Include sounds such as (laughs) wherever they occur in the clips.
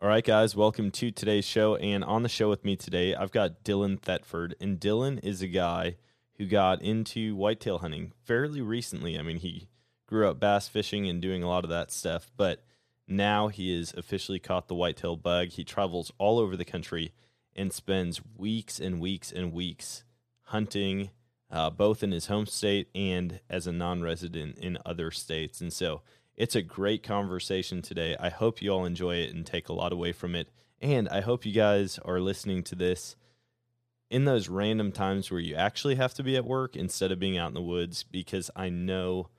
All right, guys, welcome to today's show. And on the show with me today, I've got Dylan Thetford. And Dylan is a guy who got into whitetail hunting fairly recently. I mean, he grew up bass fishing and doing a lot of that stuff, but now he has officially caught the whitetail bug. He travels all over the country and spends weeks and weeks and weeks hunting, uh, both in his home state and as a non resident in other states. And so, it's a great conversation today. I hope you all enjoy it and take a lot away from it. And I hope you guys are listening to this in those random times where you actually have to be at work instead of being out in the woods because I know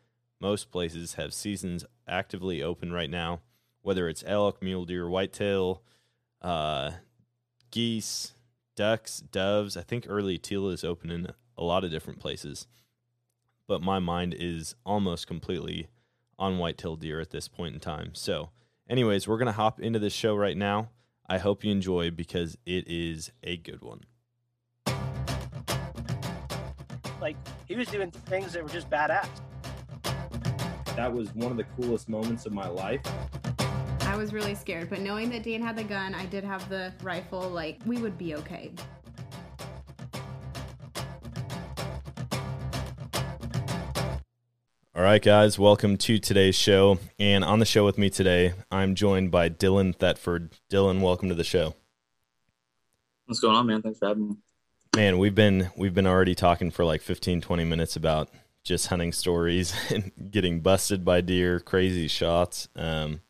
most places have seasons actively open right now, whether it's elk, mule deer, whitetail, uh, geese, ducks, doves. I think early teal is open in a lot of different places. But my mind is almost completely on whitetail deer at this point in time. So, anyways, we're going to hop into this show right now. I hope you enjoy because it is a good one. Like, he was doing things that were just badass. That was one of the coolest moments of my life. I was really scared, but knowing that Dan had the gun, I did have the rifle, like, we would be okay. All right, guys, welcome to today's show. And on the show with me today, I'm joined by Dylan Thetford. Dylan, welcome to the show. What's going on, man? Thanks for having me. Man, we've been we've been already talking for like 15 20 minutes about just hunting stories (laughs) and getting busted by deer, crazy shots. Um,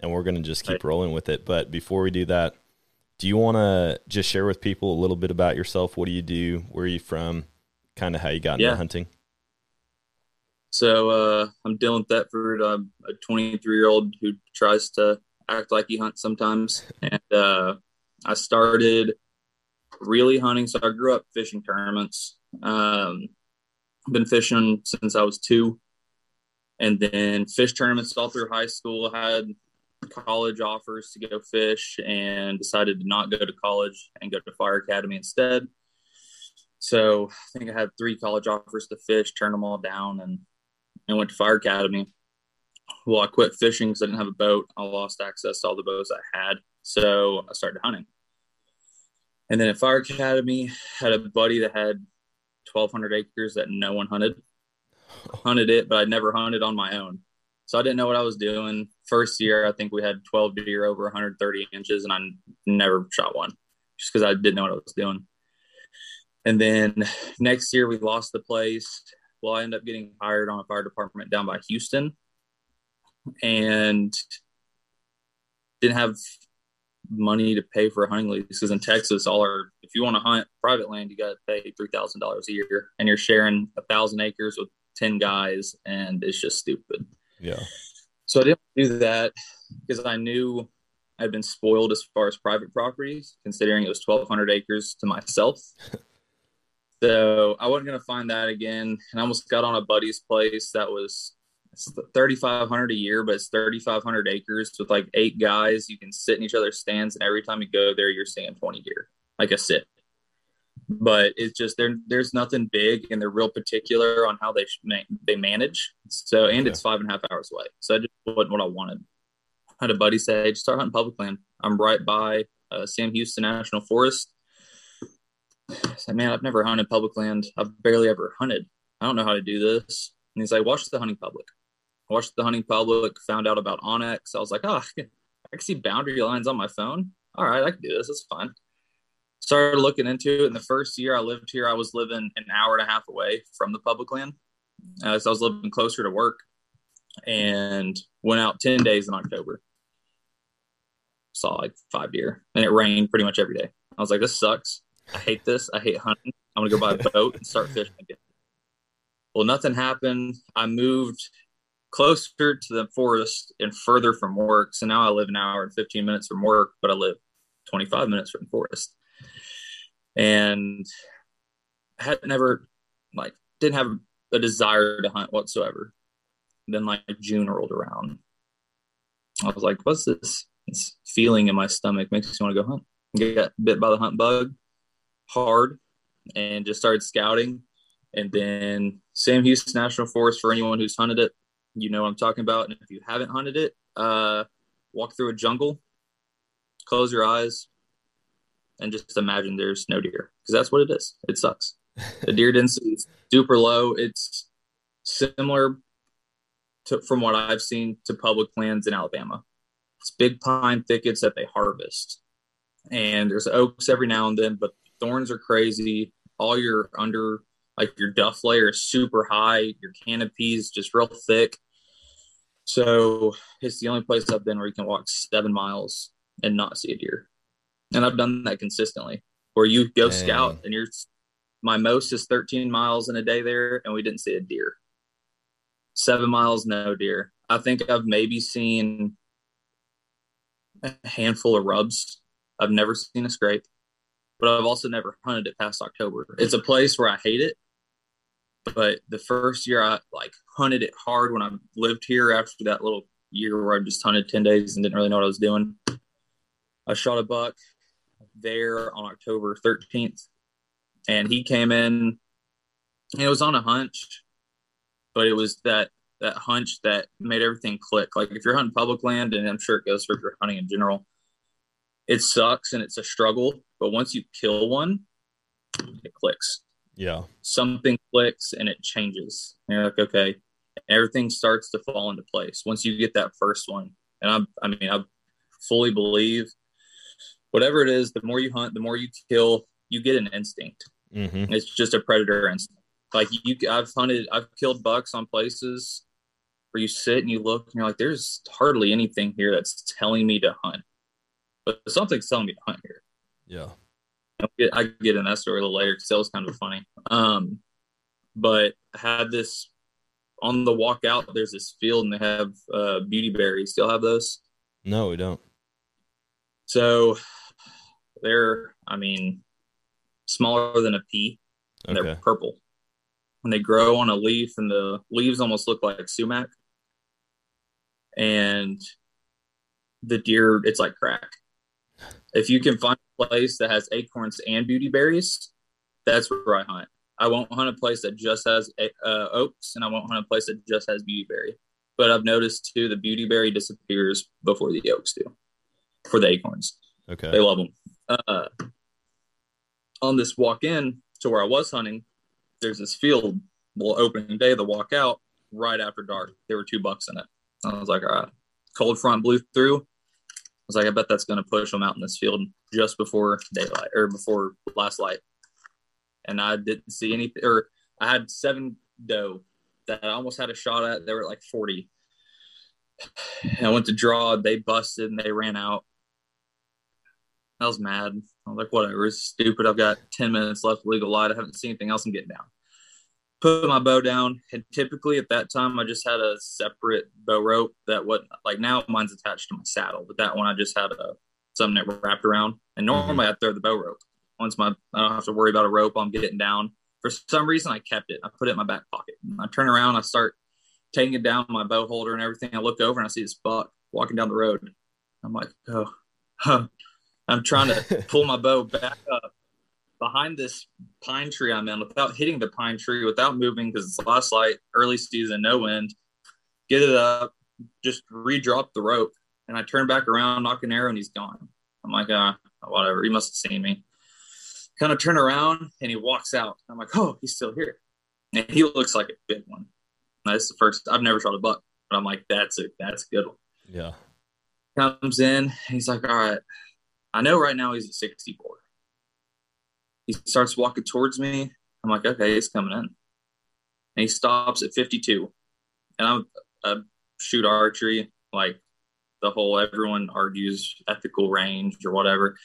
and we're going to just keep right. rolling with it. But before we do that, do you want to just share with people a little bit about yourself? What do you do? Where are you from? Kind of how you got into hunting? So uh, I'm Dylan Thetford. I'm a 23 year old who tries to act like he hunts sometimes. And uh, I started really hunting. So I grew up fishing tournaments. Um, been fishing since I was two, and then fish tournaments all through high school. Had college offers to go fish, and decided to not go to college and go to Fire Academy instead. So I think I had three college offers to fish, turned them all down, and and went to Fire Academy. Well, I quit fishing because I didn't have a boat. I lost access to all the boats I had. So I started hunting. And then at Fire Academy, had a buddy that had 1,200 acres that no one hunted. Hunted it, but I'd never hunted on my own. So I didn't know what I was doing. First year, I think we had 12 deer over 130 inches, and I never shot one just because I didn't know what I was doing. And then next year, we lost the place well, I ended up getting hired on a fire department down by Houston and didn't have money to pay for a hunting lease because in Texas, all our if you want to hunt private land, you got to pay three thousand dollars a year, and you're sharing a thousand acres with ten guys, and it's just stupid. Yeah. So I didn't do that because I knew I'd been spoiled as far as private properties, considering it was twelve hundred acres to myself. (laughs) So I wasn't gonna find that again, and I almost got on a buddy's place that was thirty five hundred a year, but it's thirty five hundred acres with like eight guys. You can sit in each other's stands, and every time you go there, you're seeing twenty deer, like a sit. But it's just there. There's nothing big, and they're real particular on how they they manage. So, and it's five and a half hours away. So, I just wasn't what I wanted. I had a buddy say, "Just start hunting public land." I'm right by uh, Sam Houston National Forest I said, man, I've never hunted public land. I've barely ever hunted. I don't know how to do this. And he's like, watch the hunting public. I watched the hunting public, found out about onX. I was like, oh, I can, see boundary lines on my phone. All right, I can do this. It's fine. Started looking into it. In the first year I lived here, I was living an hour and a half away from the public land. Uh, so I was living closer to work and went out 10 days in October. Saw like five deer and it rained pretty much every day. I was like, this sucks. I hate this. I hate hunting. I'm gonna go buy a boat and start fishing again. Well, nothing happened. I moved closer to the forest and further from work. So now I live an hour and 15 minutes from work, but I live 25 minutes from the forest. And I had never like didn't have a desire to hunt whatsoever. then like June rolled around. I was like, what's this? This feeling in my stomach makes me want to go hunt. Get bit by the hunt bug hard and just started scouting. And then Sam Houston National Forest, for anyone who's hunted it, you know what I'm talking about. And if you haven't hunted it, uh, walk through a jungle close your eyes and just imagine there's no deer because that's what it is. It sucks. The deer density is super low. It's similar to, from what I've seen to public lands in Alabama. It's big pine thickets that they harvest, and there's oaks every now and then, but thorns are crazy. All your under like your duff layer is super high. Your canopy is just real thick. So it's the only place I've been where you can walk seven miles and not see a deer. And I've done that consistently. Where you go Dang. scout and you're my most is 13 miles in a day there, and we didn't see a deer. Seven miles, no deer. I think I've maybe seen a handful of rubs. I've never seen a scrape, but I've also never hunted it past October. It's a place where I hate it, but the first year I like hunted it hard when I lived here after that little year where I just hunted 10 days and didn't really know what I was doing. I shot a buck there on October 13th and he came in and it was on a hunch, but it was that that hunch that made everything click. Like if you're hunting public land, and I'm sure it goes for if you're hunting in general, it sucks and it's a struggle. But once you kill one, it clicks. Yeah. Something clicks and it changes. And you're like, okay, everything starts to fall into place once you get that first one. And I, I mean, I fully believe whatever it is, the more you hunt, the more you kill, you get an instinct. Mm-hmm. It's just a predator instinct. Like you, I've hunted, I've killed bucks on places where you sit and you look and you're like, there's hardly anything here that's telling me to hunt, but something's telling me to hunt here. Yeah. I get, I get in that story a little later because that was kind of funny. Um, but I had this on the walk out. There's this field and they have uh, beauty berries. Still have those. No, we don't. So they're, I mean, smaller than a pea. And Okay. They're purple. And they grow on a leaf, and the leaves almost look like sumac. And the deer, it's like crack. If you can find a place that has acorns and beauty berries, that's where I hunt. I won't hunt a place that just has uh, oaks, and I won't hunt a place that just has beauty berry. But I've noticed too, the beauty berry disappears before the oaks do for the acorns. Okay, they love them. Uh, on this walk in to where I was hunting, there's this field. Well, opening day, the walk out right after dark. There were two bucks in it. I was like, all right. Cold front blew through. I was like, I bet that's going to push them out in this field just before daylight or before last light. And I didn't see any, or I had seven doe that I almost had a shot at. They were at like 40. And I went to draw. They busted and they ran out. I was mad. I was like, whatever, it's stupid. I've got 10 minutes left legal light. I haven't seen anything else. I'm getting down. Put my bow down. And typically at that time, I just had a separate bow rope that what like now mine's attached to my saddle, but that one I just had a something that wrapped around. And mm-hmm. normally I'd throw the bow rope. Once my I don't have to worry about a rope, I'm getting down. For some reason I kept it. I put it in my back pocket. I turn around, I start taking it down my bow holder and everything. I look over and I see this buck walking down the road. I'm like, oh, huh. I'm trying to (laughs) pull my bow back up behind this pine tree I'm in without hitting the pine tree, without moving because it's last light, early season, no wind. Get it up, just re-drop the rope, and I turn back around, nock an arrow, and he's gone. I'm like, ah, whatever. He must have seen me. Kind of turn around, and he walks out. I'm like, oh, he's still here, and he looks like a big one. That's the first. I've never shot a buck, but I'm like, that's a that's a good one Yeah. comes in. He's like, all right, I know right now he's at 64. He starts walking towards me. I'm like, okay, he's coming in. And he stops at 52. And I'm I shoot archery, like the whole everyone argues ethical range or whatever.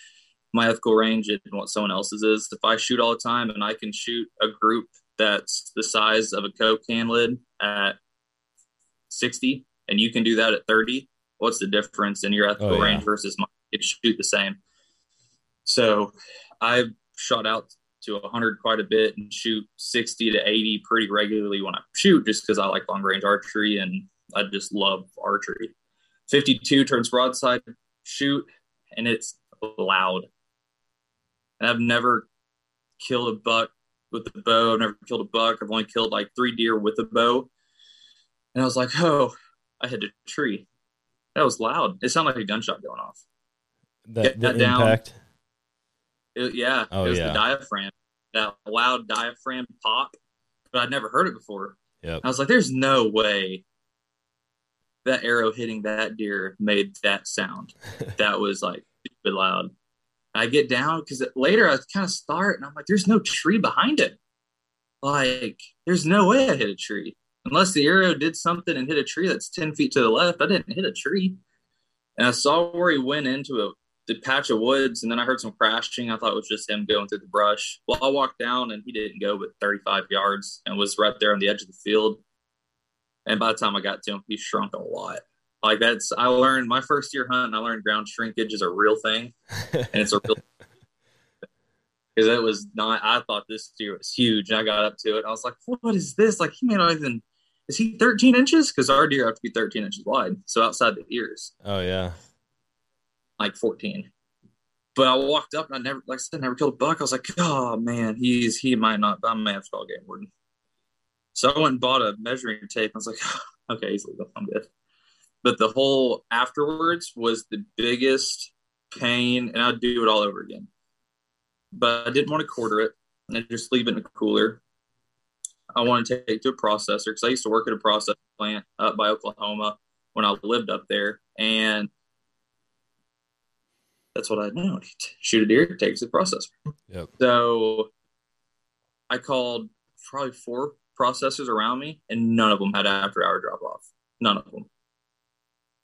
My ethical range and what someone else's is. If I shoot all the time and I can shoot a group that's the size of a Coke can lid at 60 and you can do that at 30, what's the difference in your oh, ethical Oh, yeah. range versus mine? It shoot the same. So I've shot out to 100 quite a bit and shoot 60 to 80 pretty regularly when I shoot just because I like long range archery and I just love archery. 52 turns broadside, shoot, and it's loud. And I've never killed a buck with the bow. I've never killed a buck. I've only killed like three deer with a bow. And I was like, oh, I hit a tree. That was loud. It sounded like a gunshot going off. The, Get that down. It, yeah, Oh, it was yeah. the diaphragm, that loud diaphragm pop. But I'd never heard it before. Yep. I was like, "There's no way that arrow hitting that deer made that sound. (laughs) that was like stupid loud." I get down because later I kind of start and I'm like, "There's no tree behind it. Like, there's no way I hit a tree unless the arrow did something and hit a tree that's ten feet to the left. I didn't hit a tree." And I saw where he went into a the patch of woods, and then I heard some crashing. I thought it was just him going through the brush. Well, I walked down, and he didn't go but 35 yards, and was right there on the edge of the field. And by the time I got to him, he shrunk a lot. Like that's, I learned my first year hunting. I learned ground shrinkage is a real thing, (laughs) and it's a real (laughs) because it was not. I thought this deer was huge, and I got up to it. I was like, "What is this? Like he may not even." Is he 13 inches? Because our deer have to be 13 inches wide, so outside the ears oh yeah. Like 14. But I walked up and I never, like I said, never killed a buck. I was like, oh man, he's he might not. I may have to call game warden. So I went and bought a measuring tape. I was like, (laughs) okay, he's legal. I'm good. But the whole afterwards was the biggest pain, and I'd do it all over again. But I didn't want to quarter it and just leave it in a cooler. I want to take it to a processor because I used to work at a processing plant up by Oklahoma when I lived up there, and that's what I know. Shoot a deer, takes it to the processor. Yep. So I called probably four processors around me, and none of them had after hour drop off. None of them.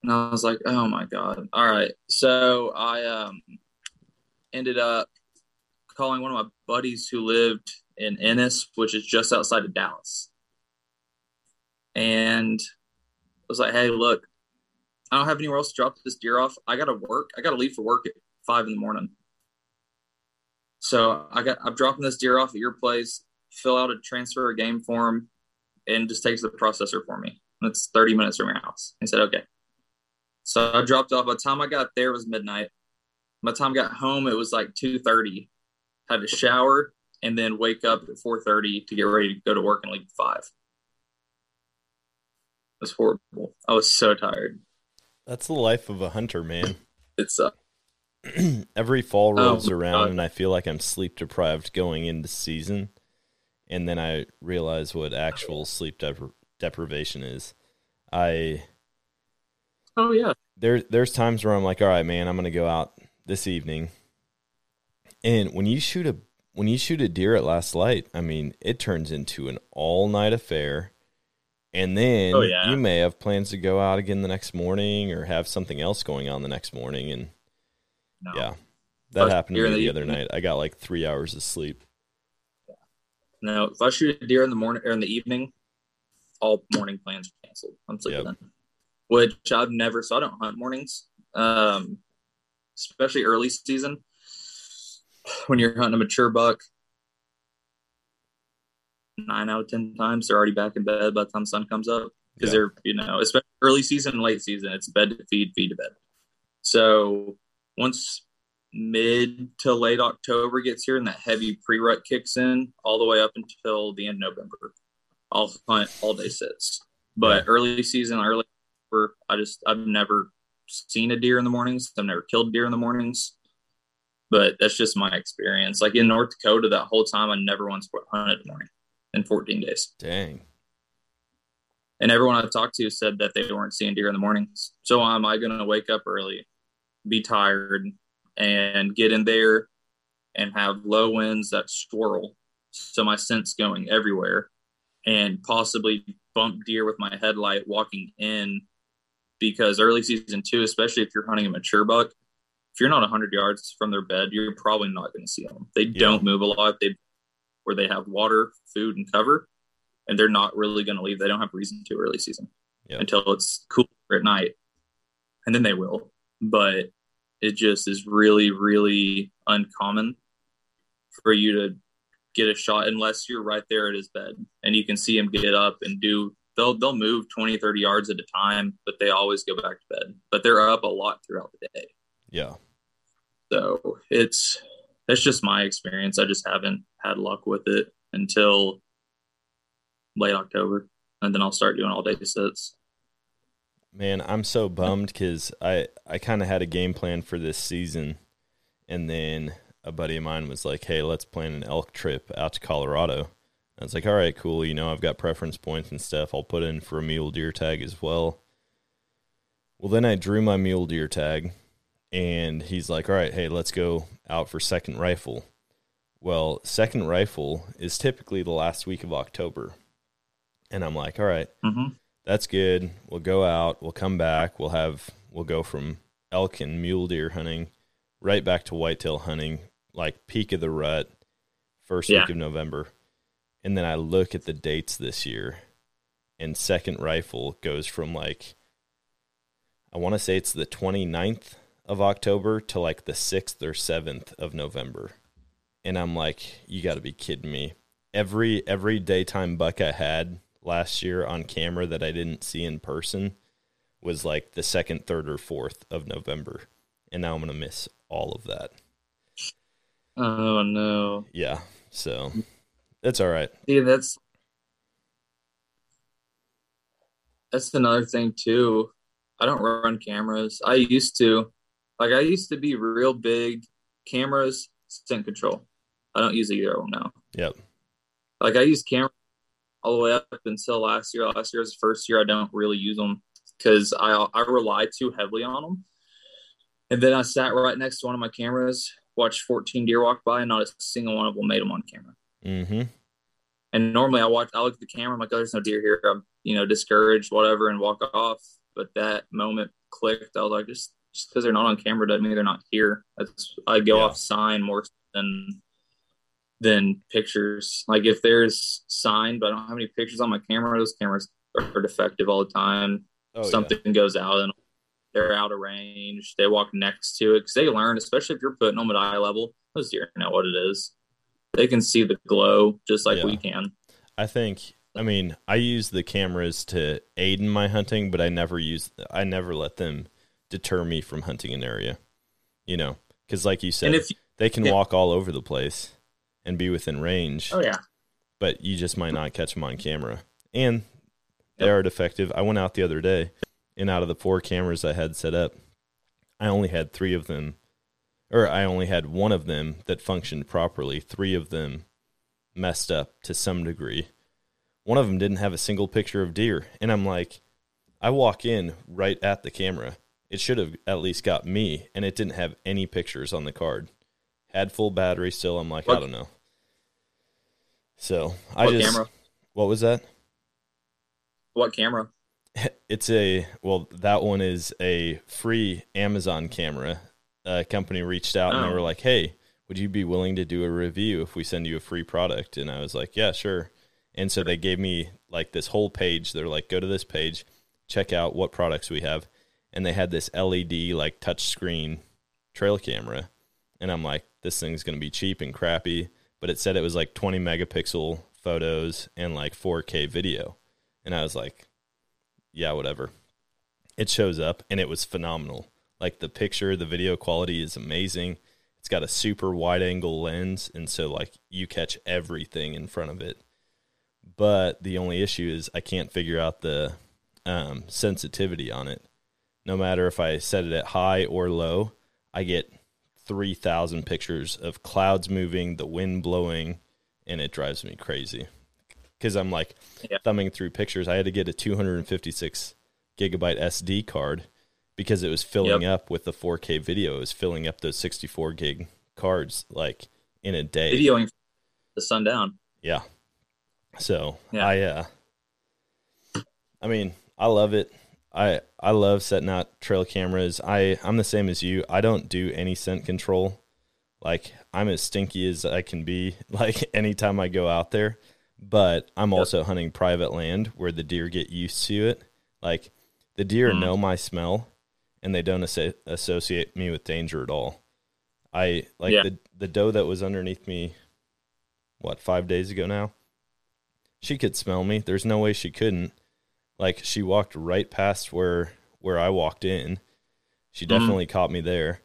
And I was like, oh my God. All right. So I um, ended up calling one of my buddies who lived in Ennis, which is just outside of Dallas. And I was like, hey, look, I don't have anywhere else to drop this deer off. I gotta work. I gotta leave for work at five in the morning. So I got I'm dropping this deer off at your place. Fill out a transfer a game form, and just takes the processor for me. It's 30 minutes from your house. He said, okay. So I dropped off. By the time I got there, it was midnight. By the time I got home, it was like 2:30. Had to shower and then wake up at 4:30 to get ready to go to work and leave at five. It was horrible. I was so tired. That's the life of a hunter, man. It sucked. (clears throat) Every fall Oh, rolls my around God. and I feel like I'm sleep deprived going into season. And then I realize what actual sleep depri- deprivation is. I Oh yeah. there there's times where I'm like, all right, man, I'm gonna go out this evening. And when you shoot a when you shoot a deer at last light, I mean, it turns into an all night affair. And then Oh, yeah. you may have plans to go out again the next morning or have something else going on the next morning. And No. yeah, that happened to me the the other night. I got like three hours of sleep. No, if I shoot a deer in the morning or in the evening, all morning plans are canceled. I'm sleeping Yep. Which I've never so I don't hunt mornings. Um especially early season. When you're hunting a mature buck, nine out of ten times they're already back in bed by the time the sun comes up. Because Yeah. they're, you know, especially early season and late season, it's bed to feed, feed to bed. So once mid to late October gets here and that heavy pre rut kicks in, all the way up until the end of November, I'll hunt all day sits. But early season, early October, I just I've never seen a deer in the mornings. I've never killed deer in the mornings. But that's just my experience. Like in North Dakota, that whole time I never once hunted in the morning in 14 days. Dang. And everyone I've talked to said that they weren't seeing deer in the mornings. So am I going to wake up early, be tired, and get in there and have low winds that swirl? So my scent's going everywhere and possibly bump deer with my headlight walking in because early season two, especially if you're hunting a mature buck, if you're not 100 yards from their bed, you're probably not going to see them. They Yeah. don't move a lot. They where they have water, food, and cover, and they're not really going to leave. They don't have reason to early season Yep. until it's cooler at night, and then they will. But it just is really, really uncommon for you to get a shot unless you're right there at his bed and you can see him get up and do they'll they'll move 20 30 yards at a time but they always go back to bed but they're up a lot throughout the day. Yeah. so it's that's just my experience. I just haven't had luck with it until late october and then i'll start doing all day sets Man, I'm so bummed because I I kind of had a game plan for this season, and then a buddy of mine was like, "Hey, let's plan an elk trip out to Colorado." I was like, "All right, cool. You know, I've got preference points and stuff. I'll put in for a mule deer tag as well." Well, then I drew my mule deer tag, and he's like, "All right, hey, let's go out for second rifle." Well, second rifle is typically the last week of October, and I'm like, "All right, Mm-hmm. That's good. We'll go out. We'll come back. We'll have we'll go from elk and mule deer hunting right back to whitetail hunting, like peak of the rut, first Yeah. week of November. And then I look at the dates this year, and second rifle goes from like I want to say it's the 29th of October to like the 6th or 7th of November. And I'm like, you got to be kidding me. Every every daytime buck I had last year on camera that I didn't see in person was like the second, third, or fourth of November. And now I'm going to miss all of that. Oh no. Yeah. So it's all right. See, that's that's another thing too. I don't run cameras. I used to, like, I used to be real big cameras, scent control. I don't use either of them now. Yep. Like, I use camera all the way up until last year. Last year was the first year I don't really use them because I I rely too heavily on them. And then I sat right next to one of my cameras, watched 14 deer walk by, and not a single one of them made them on camera. Mm-hmm. And normally I watch, I look at the camera, I'm like, oh, there's no deer here. I'm, you know, discouraged, whatever, and walk off. But that moment clicked. I was like, just just because they're not on camera doesn't mean they're not here. That's I go Yeah. off sign more than than pictures. Like if there's sign, but I don't have any pictures on my camera, those cameras are defective all the time. Oh, Something goes out and they're out of range. They walk next to it because they learn, especially if you're putting them at eye level. Those deer know what it is. They can see the glow just like Yeah. we can. I think I mean I use the cameras to aid in my hunting, but I never use I never let them deter me from hunting an area. You know, because like you said, if they can yeah. walk all over the place and be within range, oh yeah, but you just might not catch them on camera. And they Yep. are defective. I went out the other day, and out of the four cameras I had set up, I only had three of them, or I only had one of them that functioned properly. Three of them messed up to some degree. One of them didn't have a single picture of deer, and I'm like, I walk in right at the camera. It should have at least got me, and it didn't have any pictures on the card. Had full battery still. I'm like, I don't know. So I what just camera? what was that? What camera? (laughs) It's a well, that one is a free Amazon camera. A company reached out and they Oh. were like, "Hey, would you be willing to do a review if we send you a free product?" And I was like, "Yeah, sure." And so they gave me like this whole page. They're like, "Go to this page, check out what products we have." And they had this LED like touch screen trail camera. And I'm like, "This thing's to be cheap and crappy." But it said it was like 20 megapixel photos and like 4K video. And I was like, yeah, whatever. It shows up and it was phenomenal. Like the picture, the video quality is amazing. It's got a super wide angle lens, and so like you catch everything in front of it. But the only issue is I can't figure out the um, sensitivity on it. No matter if I set it at high or low, I get 3,000 pictures of clouds moving, the wind blowing, and it drives me crazy. Because I'm like Yeah. thumbing through pictures. I had to get a 256 gigabyte SD card because it was filling up with the 4K video. It was filling up those 64 gig cards like in a day. Videoing the sun down. Yeah. So Yeah. I uh I mean, I love it. I I love setting out trail cameras. I I'm the same as you. I don't do any scent control. Like I'm as stinky as I can be (laughs) like anytime I go out there, but I'm Yep. also hunting private land where the deer get used to it. Like the deer Mhm. know my smell and they don't asso- associate me with danger at all. I like Yeah. the the doe that was underneath me what, 5 days ago now? She could smell me. There's no way she couldn't. Like she walked right past where where I walked in. She definitely caught me there.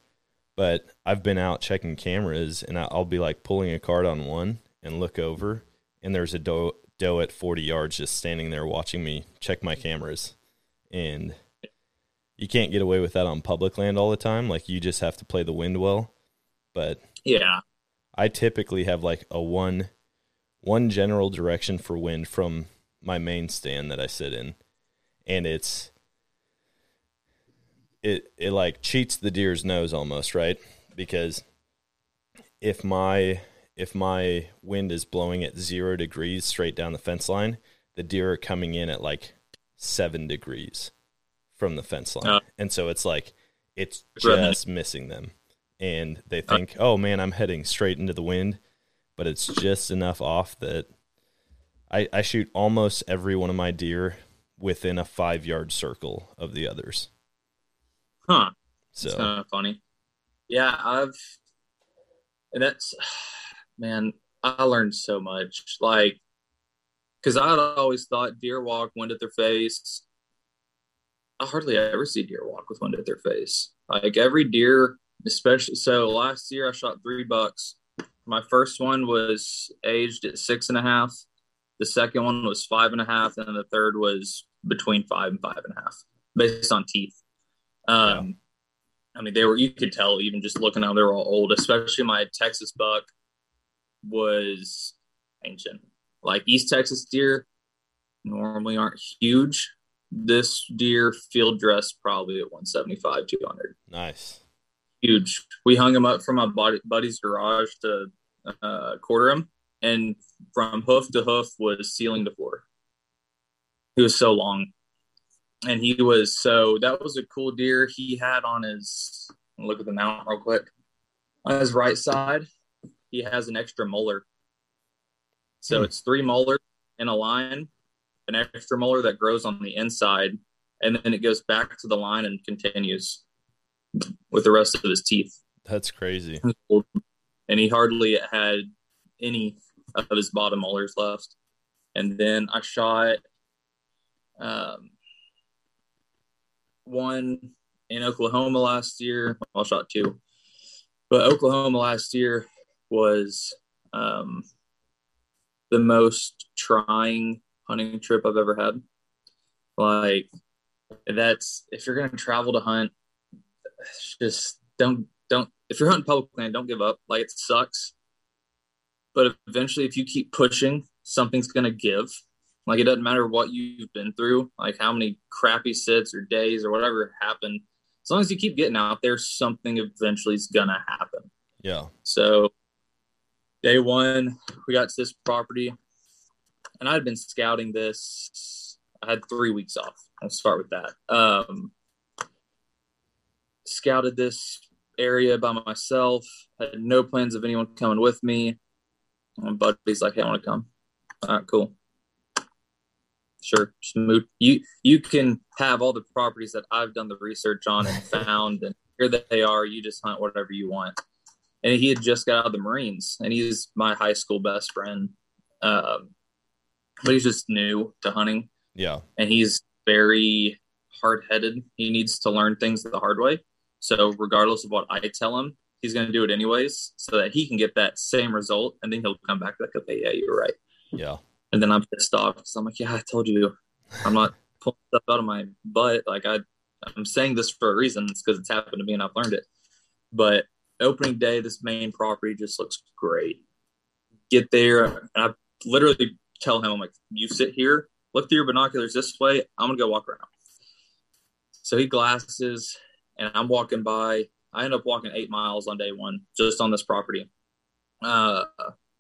But I've been out checking cameras and I'll be like pulling a card on one and look over and there's a doe doe at 40 yards just standing there watching me check my cameras. And you can't get away with that on public land all the time. Like you just have to play the wind well. But Yeah. I typically have like a one one general direction for wind from my main stand that I sit in. And it's it it like cheats the deer's nose almost, right? Because if my if my wind is blowing at 0 degrees straight down the fence line, the deer are coming in at like 7 degrees from the fence line. Oh. And so it's like it's just missing them and they think, "Oh man, I'm heading straight into the wind," but it's just enough off that I, I shoot almost every one of my deer within a five yard circle of the others. Huh. So It's kind of funny. Yeah, I've, and that's, (sighs) man, I learned so much. Like, because I'd always thought deer walk wind at their face. I hardly ever see deer walk with wind at their face. Like every deer, especially so. Last year I shot three bucks. My first one was aged at six and a half. The second one was five and a half, and then the third was between five and five and a half, based on teeth. Um, I mean, they were you could tell even just looking at them, they were all old. Especially my Texas buck was ancient. Like East Texas deer normally aren't huge. This deer field dress probably at 175, 200. nice. Huge. We hung him up from my buddy's garage to uh, quarter him, and from hoof to hoof was ceiling to floor. He was so long and he was so that was a cool deer he had on his look at the mount real quick on his right side he has an extra molar so Hmm. it's three molars in a line an extra molar that grows on the inside and then it goes back to the line and continues with the rest of his teeth That's crazy. and he hardly had any of his bottom molars left. And then I shot um, one in Oklahoma last year. I shot two, but Oklahoma last year was um, the most trying hunting trip I've ever had. Like that's if you're gonna travel to hunt, just don't don't if you're hunting public land, don't give up. Like it sucks. But eventually if you keep pushing, something's gonna give. Like it doesn't matter what you've been through, like how many crappy sits or days or whatever happened. As long as you keep getting out there, something eventually is gonna happen. Yeah. So day one, we got to this property, and I'd been scouting this. I had three weeks off. I'll start with that. Um, scouted this area by myself. Had no plans of anyone coming with me. My buddy's like, "Hey, I want to come." All right, cool. Sure, just move. You you can have all the properties that I've done the research on and (laughs) found, and here they are. You just hunt whatever you want and he had just got out of the Marines, and he's my high school best friend. Um, but he's just new to hunting, Yeah. and he's very hard headed. He needs to learn things the hard way. So, regardless of what I tell him, he's going to do it anyways, so that he can get that same result, and then he'll come back like, "Okay, yeah, you're right." Yeah. And then I'm pissed off because I'm like, "Yeah, I told you, I'm not (laughs) pulling stuff out of my butt. Like I, I'm saying this for a reason. It's because it's happened to me and I've learned it." But opening day, this main property just looks great. Get there, and I literally tell him, I'm like, you sit here, look through your binoculars this way. I'm gonna go walk around. So he glasses, and I'm walking by. I end up walking eight miles on day one just on this property. Uh,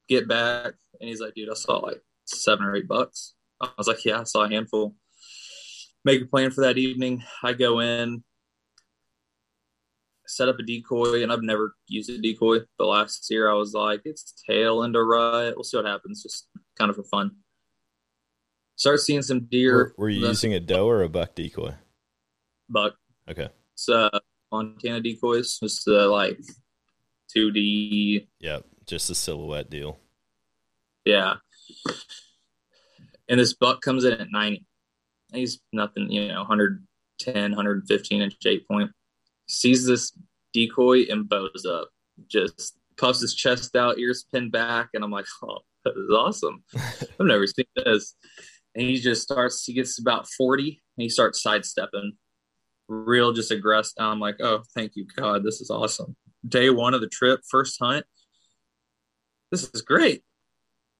get back, and he's like, dude, I saw like seven or eight bucks. I was like, yeah, I saw a handful. Make a plan for that evening. I go in, set up a decoy, and I've never used a decoy. But last year I was like, it's tail into rut. We'll see what happens, just kind of for fun. Start seeing some deer. Were, were you using a doe or a buck decoy? buck? Okay. Uh, Montana decoys, just uh, like 2D. Yeah. Just a silhouette deal. Yeah. And this buck comes in at 90. He's nothing, you know, 110, 115 inch eight point. Sees this decoy and bows up. Just puffs his chest out, ears pinned back. And I'm like, (laughs) oh, that is awesome. (laughs) I've never seen this. And he just starts, he gets about 40 and he starts sidestepping. Real just aggressive. I'm like, oh, thank you, God, this is awesome. Day one of the trip, first hunt. This is great.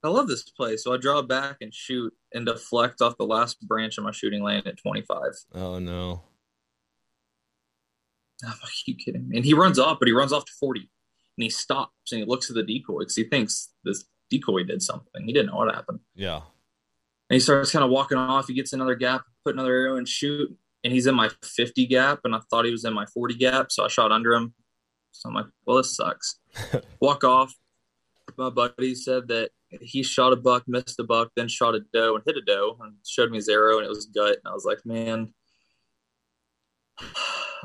I love this place. So I draw back and shoot and deflect off the last branch of my shooting lane at 25. Oh no. I'm like, you kidding me? And he runs off, but he runs off to 40. And he stops and he looks at the decoy because he thinks this decoy did something. He didn't know what happened. Yeah. And he starts kind of walking off. He gets another gap, put another arrow and shoot. And he's in my 50 gap. And I thought he was in my 40 gap. So I shot under him. So I'm like, well, this sucks. (laughs) Walk off. My buddy said that he shot a buck, missed a buck, then shot a doe and hit a doe and showed me his arrow and it was gut. And I was like, man, (sighs) I'm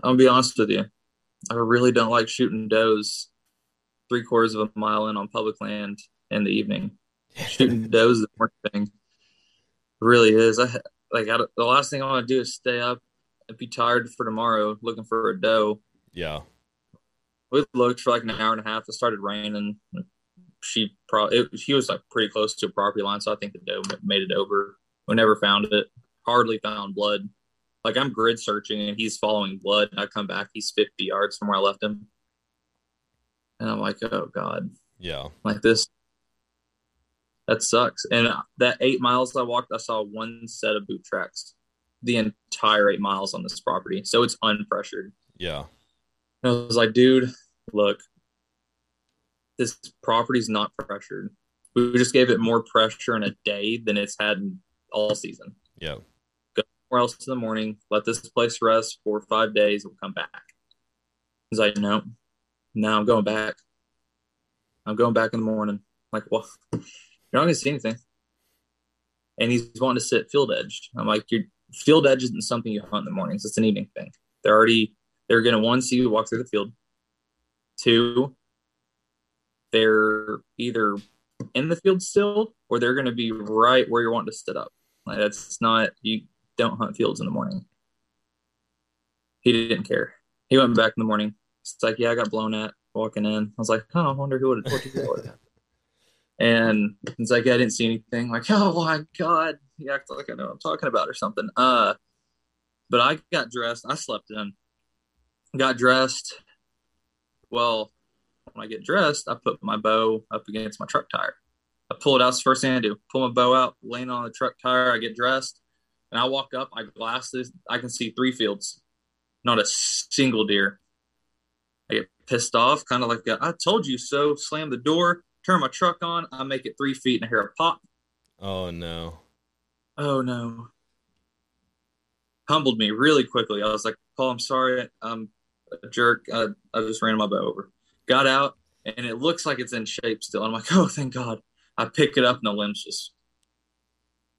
gonna be honest with you. I really don't like shooting does three quarters of a mile in on public land in the evening. (laughs) Shooting does the worst thing. It really is. I like I, the last thing I want to do is stay up be tired for tomorrow looking for a doe. Yeah. We looked for like an hour and a half. It started raining. She probably he was like pretty close to a property line, so I think the doe made it over. We never found it. Hardly found blood like I'm grid searching and he's following blood. And I come back, he's 50 yards from where I left him. And I'm like, oh God. Yeah. Like this. That sucks. And that eight miles I walked, I saw one set of boot tracks the entire eight miles on this property. So it's unpressured. Yeah. And I was like, dude, look, this property's not pressured. We just gave it more pressure in a day than it's had all season. Yeah Go somewhere else in the morning, let this place rest for five days, we'll come back. He's like, no, no, I'm going back. I'm going back in the morning. I'm like, well, (laughs) you're not gonna see anything. And he's wanting to sit field edge. I'm like, your field edge isn't something you hunt in the mornings. It's an evening thing. They're already they're gonna one see you walk through the field. Two, they're either in the field still or they're gonna be right where you're wanting to sit up. Like that's not you don't hunt fields in the morning. He didn't care. He went back in the morning. It's like, yeah, I got blown at walking in. I was like, oh, I wonder who would have told you (laughs) And it's like, I didn't see anything. Like, (laughs) oh my god, he acts like I know I'm talking about or something. Uh, but I got dressed. I slept in. Got dressed. Well, when I get dressed, I put my bow up against my truck tire. I pull it out. It's the first thing I do. Pull my bow out, lean on the truck tire. I get dressed. And I walk up, I glass this, I can see three fields, not a single deer. I get pissed off, kind of like, I told you so. Slam the door, turn my truck on, I make it three feet and I hear a pop. Oh no. Oh no. Humbled me really quickly. I was like, Paul, I'm sorry. I'm a jerk. I, I just ran my bow over. Got out and it looks like it's in shape still. I'm like, (laughs) oh, thank God. I pick it up and the limbs just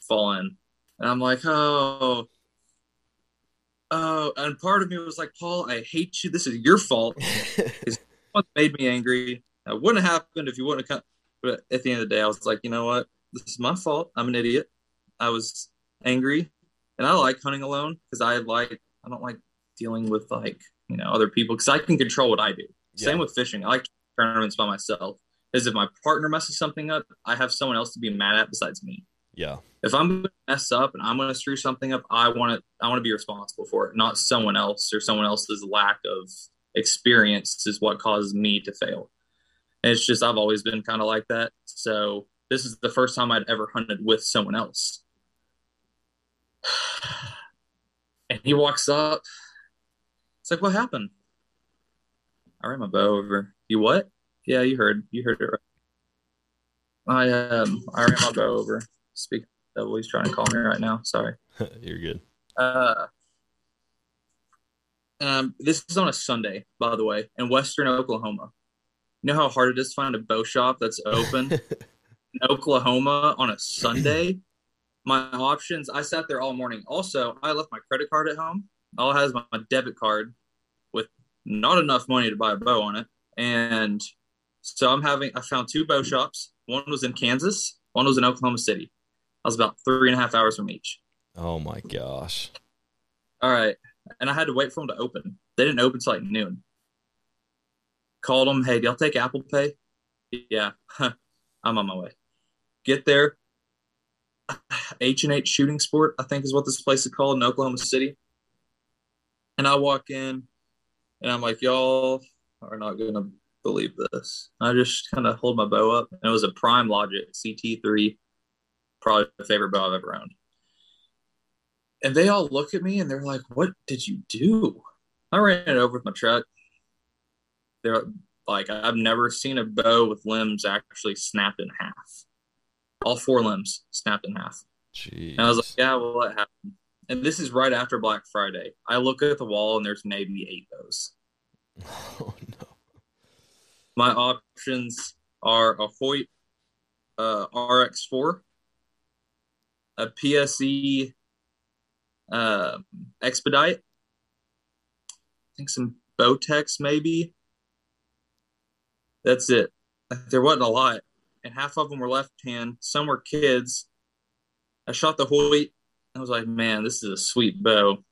fall in. And I'm like, oh, oh. And part of me was like, Paul, I hate you. This is your fault. (laughs) it's made me angry. It wouldn't have happened if you wouldn't have come. But at the end of the day, I was like, you know what? This is my fault. I'm an idiot. I was angry. And I like hunting alone because I like, I don't like dealing with like, you know, other people because I can control what I do. Yeah. Same with fishing. I like tournaments by myself. Is if my partner messes something up, I have someone else to be mad at besides me. Yeah. If I'm gonna mess up and I'm gonna screw something up, I want to I want to be responsible for it, not someone else or someone else's lack of experience is what causes me to fail. And it's just I've always been kind of like that. So this is the first time I'd ever hunted with someone else. (sighs) And he walks up. It's like, what happened? I ran my bow over. You what? Yeah, you heard. You heard it right. I um I ran my bow over. Speaking of devil, he's trying to call me right now. Sorry. (laughs) You're good. Uh, um, this is on a Sunday, by the way, in Western Oklahoma. You know how hard it is to find a bow shop that's open (laughs) in Oklahoma on a Sunday? My options, I sat there all morning. Also, I left my credit card at home. All I has my, my debit card with not enough money to buy a bow on it. And so I'm having, I found two bow shops. One was in Kansas, one was in Oklahoma City. I was about three and a half hours from each. Oh my gosh. All right. And I had to wait for them to open. They didn't open till like noon. Called them, hey, do y'all take Apple Pay? Yeah. (laughs) I'm on my way. Get there. (sighs) H and H Shooting Sport, I think is what this place is called in Oklahoma City. And I walk in and I'm like, y'all are not to believe this. I just kind of hold my bow up. And it was a Prime Logic CT3, probably the favorite bow I've ever owned. And they all look at me and they're like, what did you do? I ran it over with my truck. They're like, I've never seen a bow with limbs actually snapped in half. All four limbs snapped in half. Jeez. And I was like, yeah, well, that happened. And this is right after Black Friday. I look at the wall and there's maybe eight bows. (laughs) oh no. My options are a Hoyt uh, RX4, a PSE uh, Expedite, I think some Bowtechs maybe. That's it. There wasn't a lot, and half of them were left hand. Some were kids. I shot the Hoyt. I was like, man, this is a sweet bow.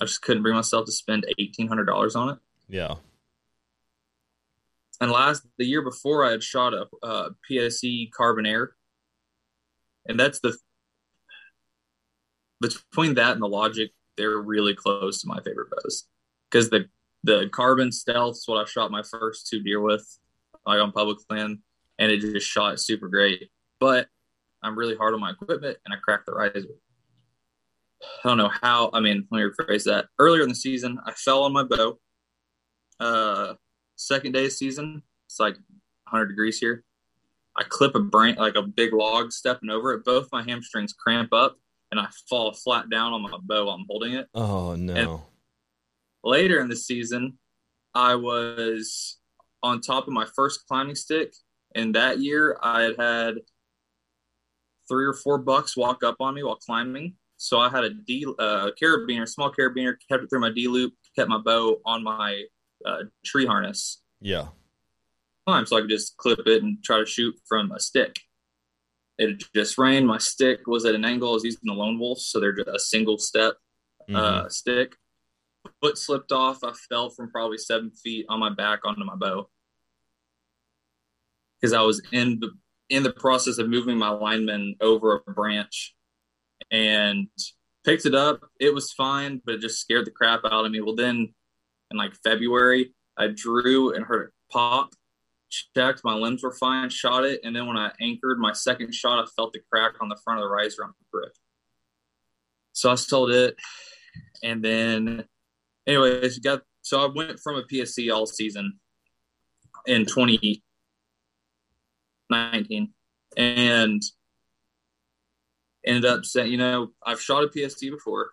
I just couldn't bring myself to spend eighteen hundred dollars on it. Yeah. And last the year before, I had shot a, a PSE Carbon Air, and that's the between that and the Logic, they're really close to my favorite bows because the the Carbon Stealth is what I shot my first two deer with, like on public land, and it just shot super great. But I'm really hard on my equipment, and I cracked the riser. I don't know how. I mean, let me rephrase that. Earlier in the season, I fell on my bow. Uh, second day of season, it's like 100 degrees here. I clip a branch, like a big log, stepping over it. Both my hamstrings cramp up, and I fall flat down on my bow. I'm holding it. Oh no. And later in the season, I was on top of my first climbing stick, and that year I had had three or four bucks walk up on me while climbing. So I had a D uh, carabiner, small carabiner, kept it through my D loop, kept my bow on my uh, tree harness. yeah. Climb, so I could just clip it and try to shoot from a stick. It just rained. My stick was at an angle. I was using the lone wolf, so they're just a single step Mhm. uh, stick. Foot slipped off. I fell from probably seven feet on my back onto my bow because I was in the in the process of moving my lineman over a branch and picked it up. It was fine, but it just scared the crap out of me. Well, then in like February, I drew and heard it pop. Checked, my limbs were fine. Shot it, and then when I anchored my second shot, I felt the crack on the front of the riser on the grip. So I sold it, and then, anyways, got so I went from a PSE all season in 2019, and ended up saying, you know, I've shot a PSE before.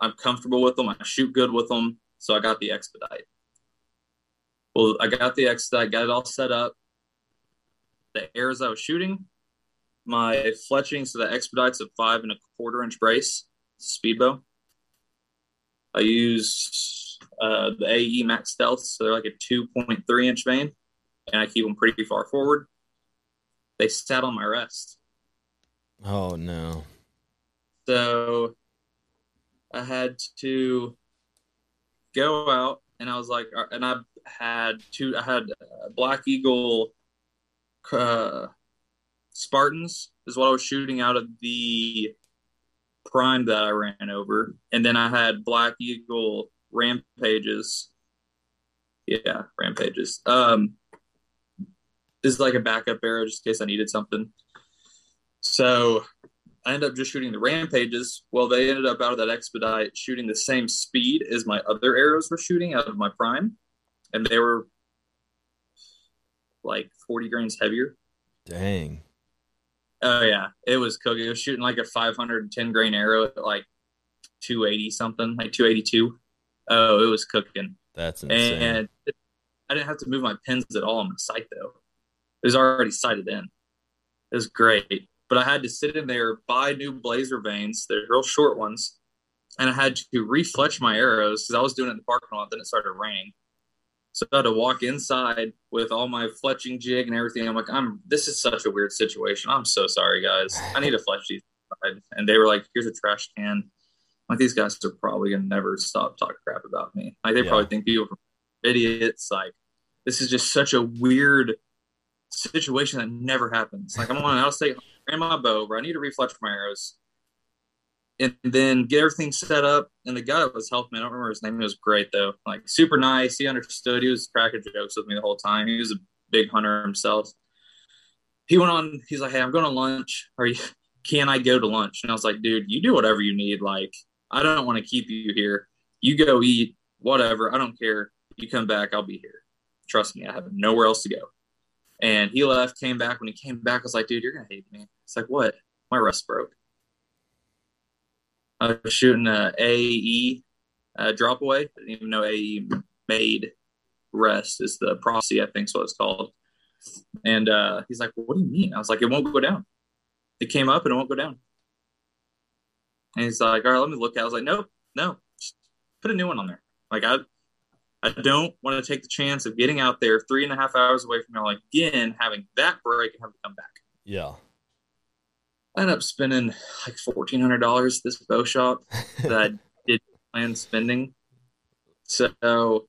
I'm comfortable with them. I shoot good with them. So I got the expedite. Well, I got the expedite, got it all set up. The arrows I was shooting, my fletching, so the expedite's a five and a quarter inch brace, speedbow. I use uh, the AE Max Stealth, so they're like a 2.3 inch vane, and I keep them pretty far forward. They sat on my rest. Oh no. So I had to go out, and I was like, uh, and I had two. I had Black Eagle uh, Spartans is what I was shooting out of the prime that I ran over, and then I had Black Eagle Rampages. Yeah, Rampages. Um, this is like a backup arrow just in case I needed something. So I ended up just shooting the rampages. Well, they ended up out of that expedite shooting the same speed as my other arrows were shooting out of my prime, and they were like 40 grains heavier. Dang. Oh yeah, it was cooking. It was shooting like a 510 grain arrow at like 280 something, like 282. Oh, it was cooking. That's insane. And I didn't have to move my pins at all on my sight though. It was already sighted in. It was great. But I had to sit in there, buy new blazer vanes. They're real short ones. And I had to refletch my arrows because I was doing it in the parking lot. Then it started raining. So I had to walk inside with all my fletching jig and everything. I'm like, I'm this is such a weird situation. I'm so sorry, guys. I need to (laughs) fletch these. And they were like, here's a trash can. Like these guys are probably gonna never stop talking crap about me. Like they Yeah. probably think people are idiots. Like this is just such a weird situation that never happens. Like I'm on an out of state my bow, where I need to refletch my arrows. And then get everything set up. And the guy that was helping me, I don't remember his name. He was great though, like super nice. He understood. He was cracking jokes with me the whole time. He was a big hunter himself. He went on. He's like, "Hey, I'm going to lunch. Are you? (laughs) Can I go to lunch?" And I was like, "Dude, you do whatever you need. Like, I don't want to keep you here. You go eat, whatever. I don't care. You come back, I'll be here. Trust me, I have nowhere else to go." And he left, came back. When he came back, I was like, "Dude, you're gonna hate me." It's like, "What? My rest broke." I was shooting a AE uh, drop away. I didn't even know AE made rest is the prophecy, I think is what it's called. And uh, he's like, "What do you mean?" I was like, "It won't go down. It came up and it won't go down." And he's like, "All right, let me look at." I was like, "Nope, no, just put a new one on there." Like I, I don't want to take the chance of getting out there three and a half hours away from y'all again, having that break and have to come back. Yeah. I ended up spending like fourteen hundred dollars this bow shop (laughs) that I did plan spending. So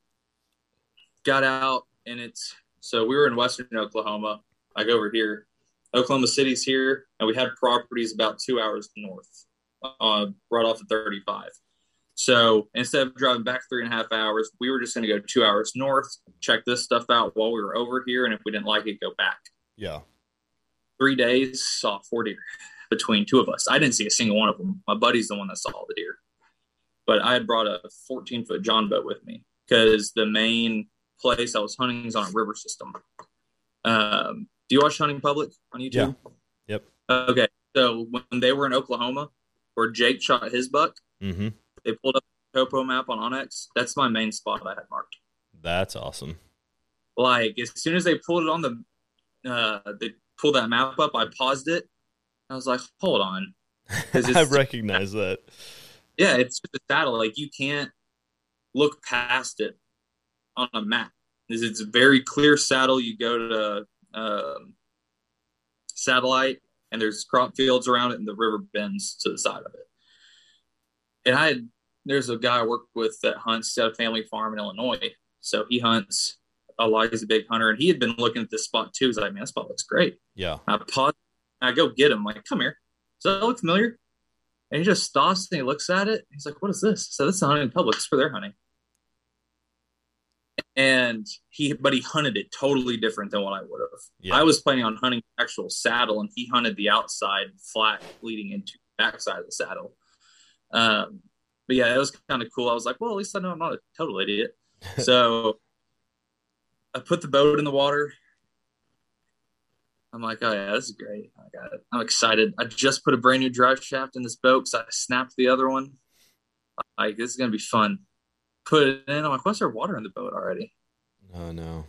got out and it's so we were in western Oklahoma. I go over here. Oklahoma City's here, and we had properties about two hours north, uh, right off of 35. So instead of driving back three and a half hours, we were just going to go two hours north, check this stuff out while we were over here, and if we didn't like it, go back. Yeah. Three days, saw four deer between two of us. I didn't see a single one of them. My buddy's the one that saw the deer, but I had brought a 14 foot John boat with me because the main place I was hunting is on a river system. Um, do you watch Hunting Public on YouTube? Yeah. Yep. Okay. So when they were in Oklahoma, where Jake shot his buck, Mm-hmm. they pulled up the topo map on onX. That's my main spot I had marked. That's awesome. Like as soon as they pulled it on the, uh, they pulled that map up. I paused it. I was like, hold on. (laughs) I recognize that. (laughs) Yeah, it's just a saddle. Like you can't look past it on a map. It's, it's a very clear saddle. You go to um, satellite, and there's crop fields around it, and the river bends to the side of it. And I had, there's a guy I work with that hunts at a family farm in Illinois. So he hunts a lot. He's a big hunter, and he had been looking at this spot too. He's like, man, this spot looks great. Yeah. I pause. I go get him. Like, come here. Does that look familiar? And he just stops and he looks at it. He's like, "What is this?" So this is hunting public. It's for their hunting. And he, but he hunted it totally different than what I would have. Yeah. I was planning on hunting actual saddle, and he hunted the outside flat leading into the backside of the saddle. Um, but yeah, it was kind of cool. I was like, well, at least I know I'm not a total idiot. (laughs) so I put the boat in the water. I'm like, oh yeah, this is great. I got it. I'm excited. I just put a brand new drive shaft in this boat because I snapped the other one. Like this is gonna be fun. Put it in. I'm like, what's there water in the boat already? Oh no.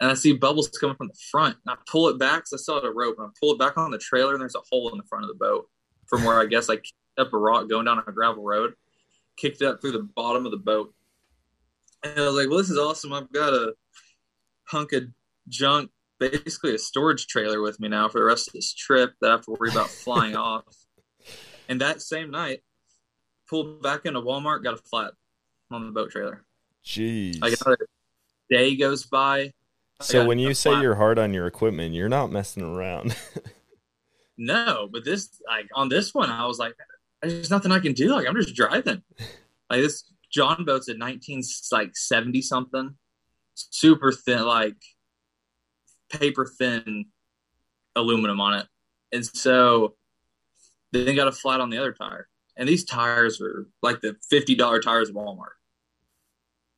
And I see bubbles coming from the front. And I pull it back because I still had a rope. And I pull it back on the trailer, and there's a hole in the front of the boat from where I guess I kicked up a rock going down a gravel road, kicked it up through the bottom of the boat. And I was like, well, this is awesome. I've got a hunk of junk, basically a storage trailer with me now for the rest of this trip that I have to worry about flying (laughs) off. And that same night, pulled back into Walmart, got a flat on the boat trailer. Jeez. Like another day goes by. So when a you say flat- you're hard on your equipment, you're not messing around. (laughs) No, but this like on this one, I was like, there's nothing I can do. Like I'm just driving. (laughs) Like this John boat's a 19 like 70 something, super thin, like paper thin aluminum on it, and so then got a flat on the other tire. And these tires are like the fifty dollar tires at Walmart,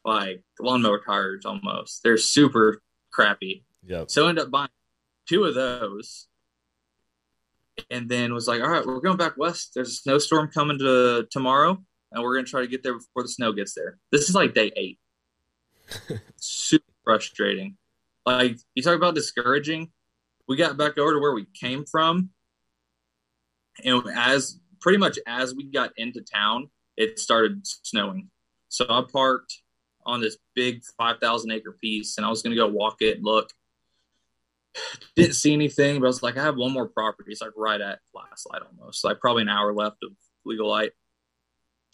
like lawnmower tires almost. They're super crappy. yep. So I ended up buying two of those. And then was like, all right, we're going back west. There's a snowstorm coming to tomorrow, and we're gonna try to get there before the snow gets there. This is like day eight. Super frustrating. Like you talk about discouraging. We got back over to where we came from, and as pretty much as we got into town, it started snowing. So I parked on this big five thousand acre piece, and I was gonna go walk it and look (sighs) didn't see anything, but I was like, I have one more property. It's like right at last light almost, like probably an hour left of legal light.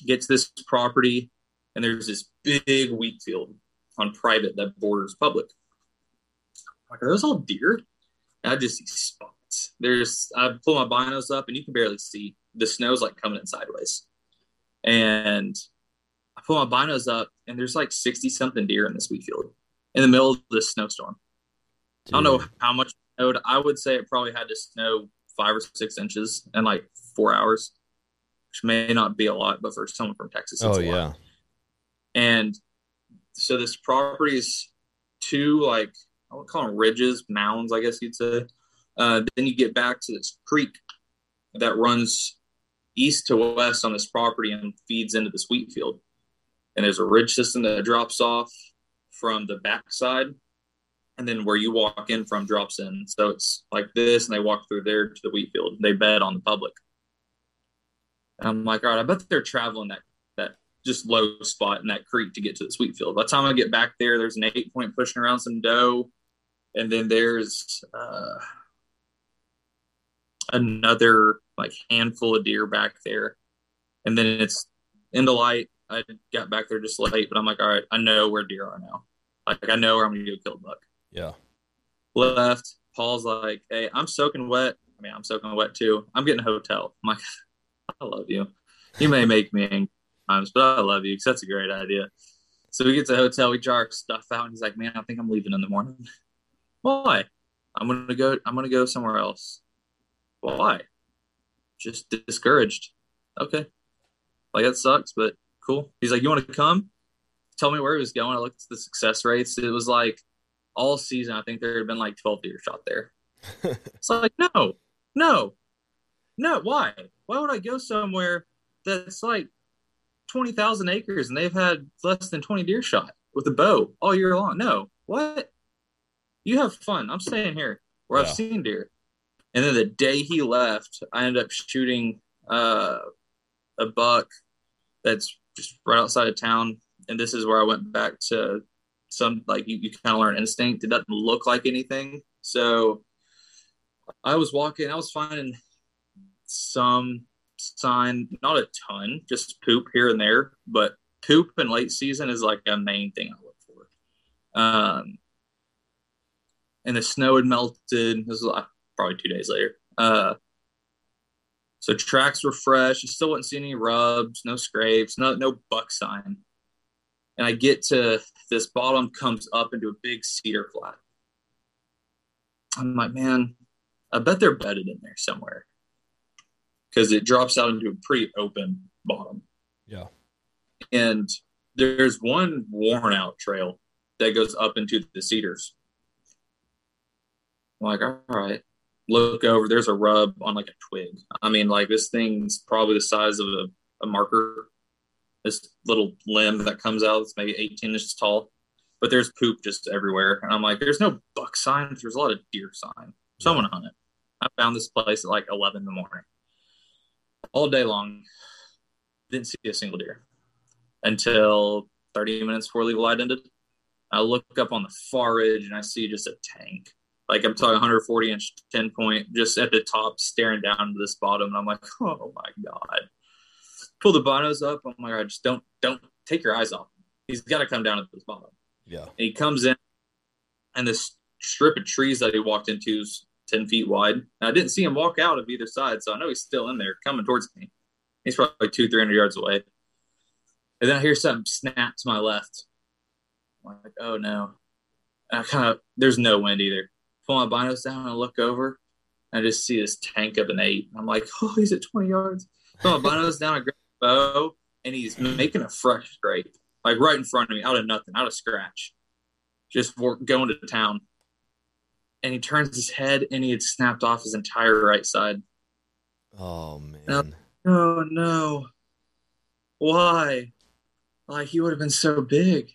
Gets this property, and there's this big wheat field on private that borders public. Like, are those all deer? And I just see spots. There's, I pull my binos up, and you can barely see the snow's like coming in sideways. And I pull my binos up, and there's like 60 something deer in this wheat field in the middle of this snowstorm. I don't know how much snowed. I would say it probably had to snow five or six inches in like four hours, which may not be a lot, but for someone from Texas, Oh a yeah. lot. And so this property is two like I would call them ridges, mounds, I guess you'd say. Uh, then you get back to this creek that runs east to west on this property and feeds into this wheat field. And there's a ridge system that drops off from the backside, and then where you walk in from drops in. So it's like this, and they walk through there to the wheat field. They bed on the public. And I'm like, all right, I bet they're traveling that just low spot in that creek to get to the sweet field. By the time I get back there, there's an eight point pushing around some doe, and then there's uh, another like handful of deer back there, and then it's into light. I got back there just late, but I'm like, all right, I know where deer are now. Like I know where I'm gonna go kill a buck. Yeah. Left. Paul's like, hey, I'm soaking wet. I mean, I'm soaking wet too. I'm getting a hotel. I'm like, (laughs) I love you. You may make me angry times, but I love you because that's a great idea. So we get to the hotel, we jar our stuff out, and he's like, "Man, I think I'm leaving in the morning." (laughs) Why? I'm gonna go. I'm gonna go somewhere else. Why? Just discouraged. Okay. Like that sucks, but cool. He's like, "You want to come?" Tell me where he was going. I looked at the success rates. It was like all season. I think there had been like 12 deer shot there. (laughs) It's like, no, no, no. Why? Why would I go somewhere that's like 20,000 acres and they've had less than 20 deer shot with a bow all year long? No. What? You have fun. I'm staying here where Yeah. I've seen deer. And then the day he left, I ended up shooting uh, a buck that's just right outside of town. And this is where I went back to some like you, you kind of learn instinct. It doesn't look like anything. So I was walking, I was finding some sign, not a ton, just poop here and there, but poop in late season is like a main thing I look for. Um, and the snow had melted. This was probably two days later. Uh, so tracks were fresh. You still wouldn't see any rubs, no scrapes, no no buck sign. And I get to this bottom comes up into a big cedar flat. I'm like, man, I bet they're bedded in there somewhere because it drops out into a pretty open bottom. Yeah. And there's one worn out trail that goes up into the cedars. I'm like, all right, look over. There's a rub on like a twig. I mean, like this thing's probably the size of a, a marker. This little limb that comes out, it's maybe 18 inches tall, but there's poop just everywhere. And I'm like, there's no buck sign. There's a lot of deer sign. Someone hunt it. I found this place at like 11 in the morning. All day long, didn't see a single deer until 30 minutes before legal light ended. I look up on the far ridge and I see just a tank. Like I'm talking 140 inch 10 point, just at the top, staring down to this bottom. And I'm like, (laughs) oh my God. Pull the binos up. Oh my God, just don't, don't take your eyes off. him. He's got to come down at this bottom. Yeah. And he comes in, and this strip of trees that he walked into is 10 feet wide. And I didn't see him walk out of either side, so I know he's still in there coming towards me. He's probably two, 300 yards away. And then I hear something snap to my left. I'm like, oh no. And I kind of, there's no wind either. Pull my binos down and I look over. And I just see this tank of an eight. I'm like, oh, he's at 20 yards. Pull my binos down, I grab bow, and he's making a fresh scrape, like right in front of me, out of nothing, out of scratch. Just going to town. And he turns his head and he had snapped off his entire right side. Oh No. man. Oh no. Why? Like he would have been so big.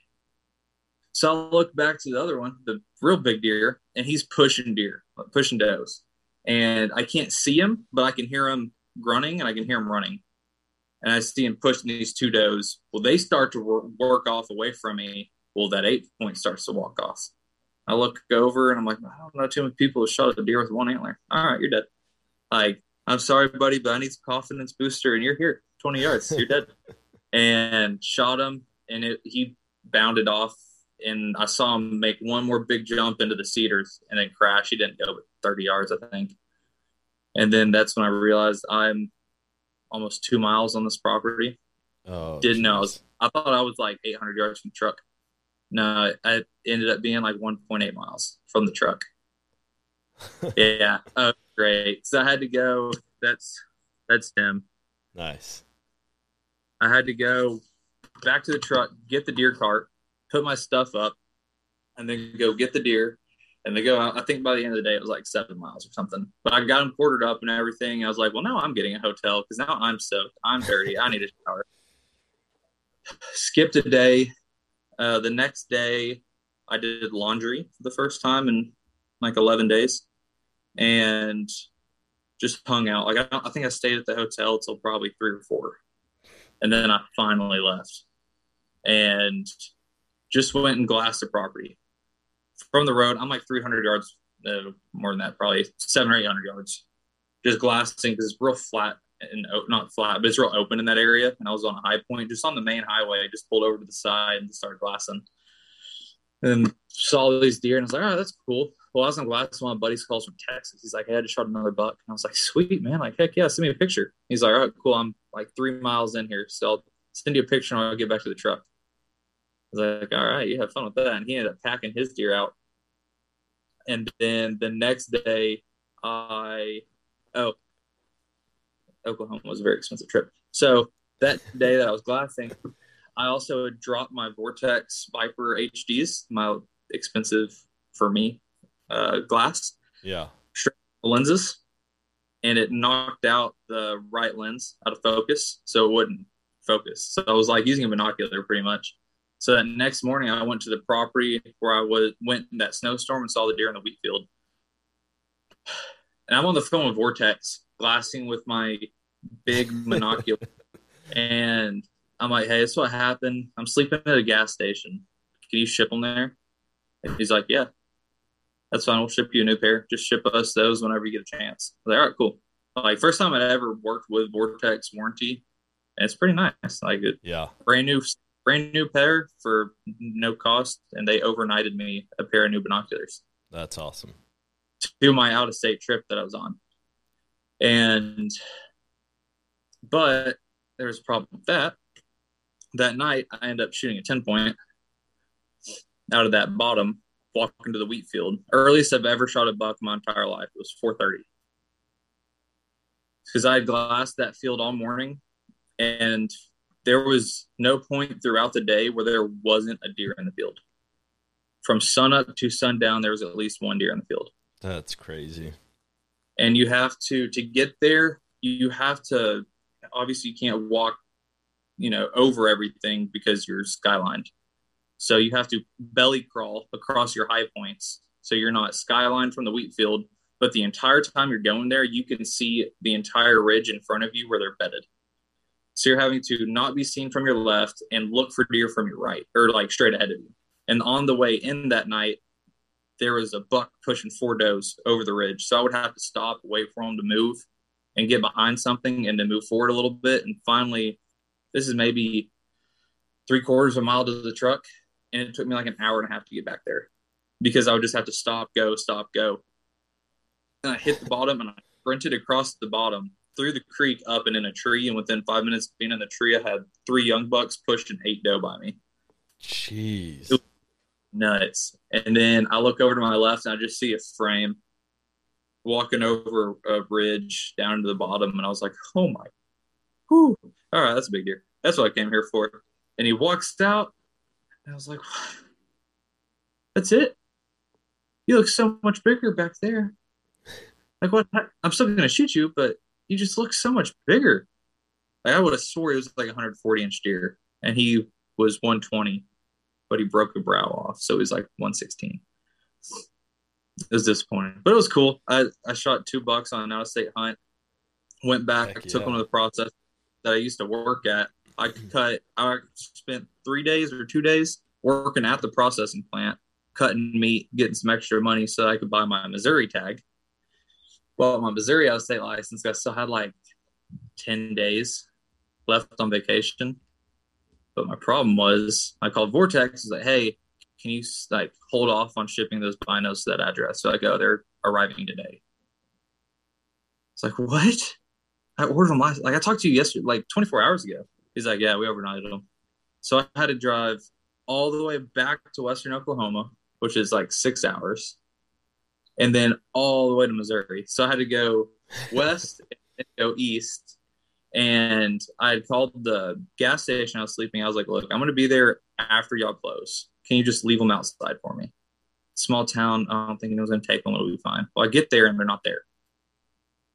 So I look back to the other one, the real big deer, and he's pushing deer, pushing does. And I can't see him, but I can hear him grunting and I can hear him running. And I see him pushing these two does. Well, they start to work off away from me. Well, that eight point starts to walk off. I look over and I'm like, I don't know too many people who shot a deer with one antler. All right, you're dead. Like, I'm sorry, buddy, but I need some confidence booster, and you're here, 20 yards, you're dead. (laughs) And shot him, and it, he bounded off, and I saw him make one more big jump into the cedars, and then crash. He didn't go but 30 yards, I think. And then that's when I realized I'm almost two miles on this property. Oh, Didn't know. I, was, I thought I was like 800 yards from the truck. No, I ended up being like 1.8 miles from the truck. (laughs) yeah. Oh, great. So I had to go. That's that's Tim. nice. I had to go back to the truck, get the deer cart, put my stuff up, and then go get the deer. And they go out. I think by the end of the day, it was like seven miles or something. But I got them quartered up and everything. I was like, well, now I'm getting a hotel because now I'm soaked. I'm dirty. I need a shower. (laughs) Skipped a day. Uh, the next day, I did laundry for the first time in like 11 days and just hung out. Like, I, I think I stayed at the hotel till probably three or four and then I finally left and just went and glassed the property from the road. I'm like 300 yards, no, more than that, probably seven or 800 yards, just glassing because it's real flat and not flat, but it's real open in that area. And I was on a high point, just on the main highway. I just pulled over to the side and started glassing. And saw these deer, and I was like, "Oh, that's cool." Well, I was on glass. One of my buddies calls from Texas. He's like, "Hey, I just shot another buck," and I was like, "Sweet man, like heck yeah, send me a picture." He's like, "All right, cool. I'm like three miles in here, so I'll send you a picture and I'll get back to the truck." I was like, "All right, you have fun with that." And he ended up packing his deer out. And then the next day, I oh, Oklahoma was a very expensive trip. So that day that I was glassing, I also dropped my Vortex Viper HDs, my expensive for me uh, glass Yeah. lenses, and it knocked out the right lens out of focus, so it wouldn't focus. So I was like using a binocular pretty much. So that next morning, I went to the property where I was went in that snowstorm and saw the deer in the wheat field. And I'm on the phone with Vortex, glassing with my big (laughs) monocular, and I'm like, "Hey, this is what happened. I'm sleeping at a gas station. Can you ship them there?" And he's like, "Yeah." That's fine. We'll ship you a new pair. Just ship us those whenever you get a chance. I was like, all right, cool. Like first time I'd ever worked with Vortex warranty, and it's pretty nice. Like a Yeah. brand new, brand new pair for no cost, and they overnighted me a pair of new binoculars That's awesome. to my out of state trip that I was on. And but there was a problem with that. That night I ended up shooting a 10 point out of that bottom, walking to the wheat field. Earliest I've ever shot a buck in my entire life. It was 430. Because I glassed that field all morning and there was no point throughout the day where there wasn't a deer in the field. From sunup to sundown, there was at least one deer in the field That's crazy. And you have to to get there you have to obviously you can't walk you know over everything because you're skylined. So you have to belly crawl across your high points. So you're not skylined from the wheat field but the entire time you're going there you can see the entire ridge in front of you where they're bedded. So you're having to not be seen from your left and look for deer from your right or like straight ahead of you. And on the way in that night there was a buck pushing four does over the ridge. So I would have to stop, wait for them to move and get behind something and then move forward a little bit. And finally, this is maybe three quarters of a mile to the truck. And it took me like an hour and a half to get back there because I would just have to stop, go, stop, go. And I hit the bottom and I sprinted across the bottom through the creek up and in a tree. And within five minutes of being in the tree, I had three young bucks pushed an eight doe by me Jeez. Nuts. And then I look over to my left and I just see a frame walking over a bridge down to the bottom. And I was like, oh my, whew. all right, that's a big deer. That's what I came here for. And he walks out. And I was like, (sighs) that's it. You look so much bigger back there. Like, what? I'm still going to shoot you, but you just look so much bigger. Like, I would have swore he was like 140 inch deer, and he was 120 but he broke a brow off, so he's like 116. It was disappointing, but it was cool. I, I shot two bucks on an out of state hunt. Went back, Heck took yeah. one of the process that I used to work at. I (clears throat) cut. I spent three days or two days working at the processing plant, cutting meat, getting some extra money so I could buy my Missouri tag. Well, my Missouri out of state license, I still had like ten days left on vacation. But my problem was I called Vortex. Was like, hey, can you like hold off on shipping those binos to that address? So I go, they're arriving today. It's like, what? I ordered them last. Like I talked to you yesterday, like 24 hours ago. He's like, yeah, we overnighted them. So I had to drive all the way back to Western Oklahoma, which is like six hours, and then all the way to Missouri. So I had to go west and go east. And I had called the gas station I was sleeping. I was like, look, I'm going to be there after y'all close. Can you just leave them outside for me? Small town. I don't think anyone's going to take them. It'll be fine. Well, I get there and they're not there.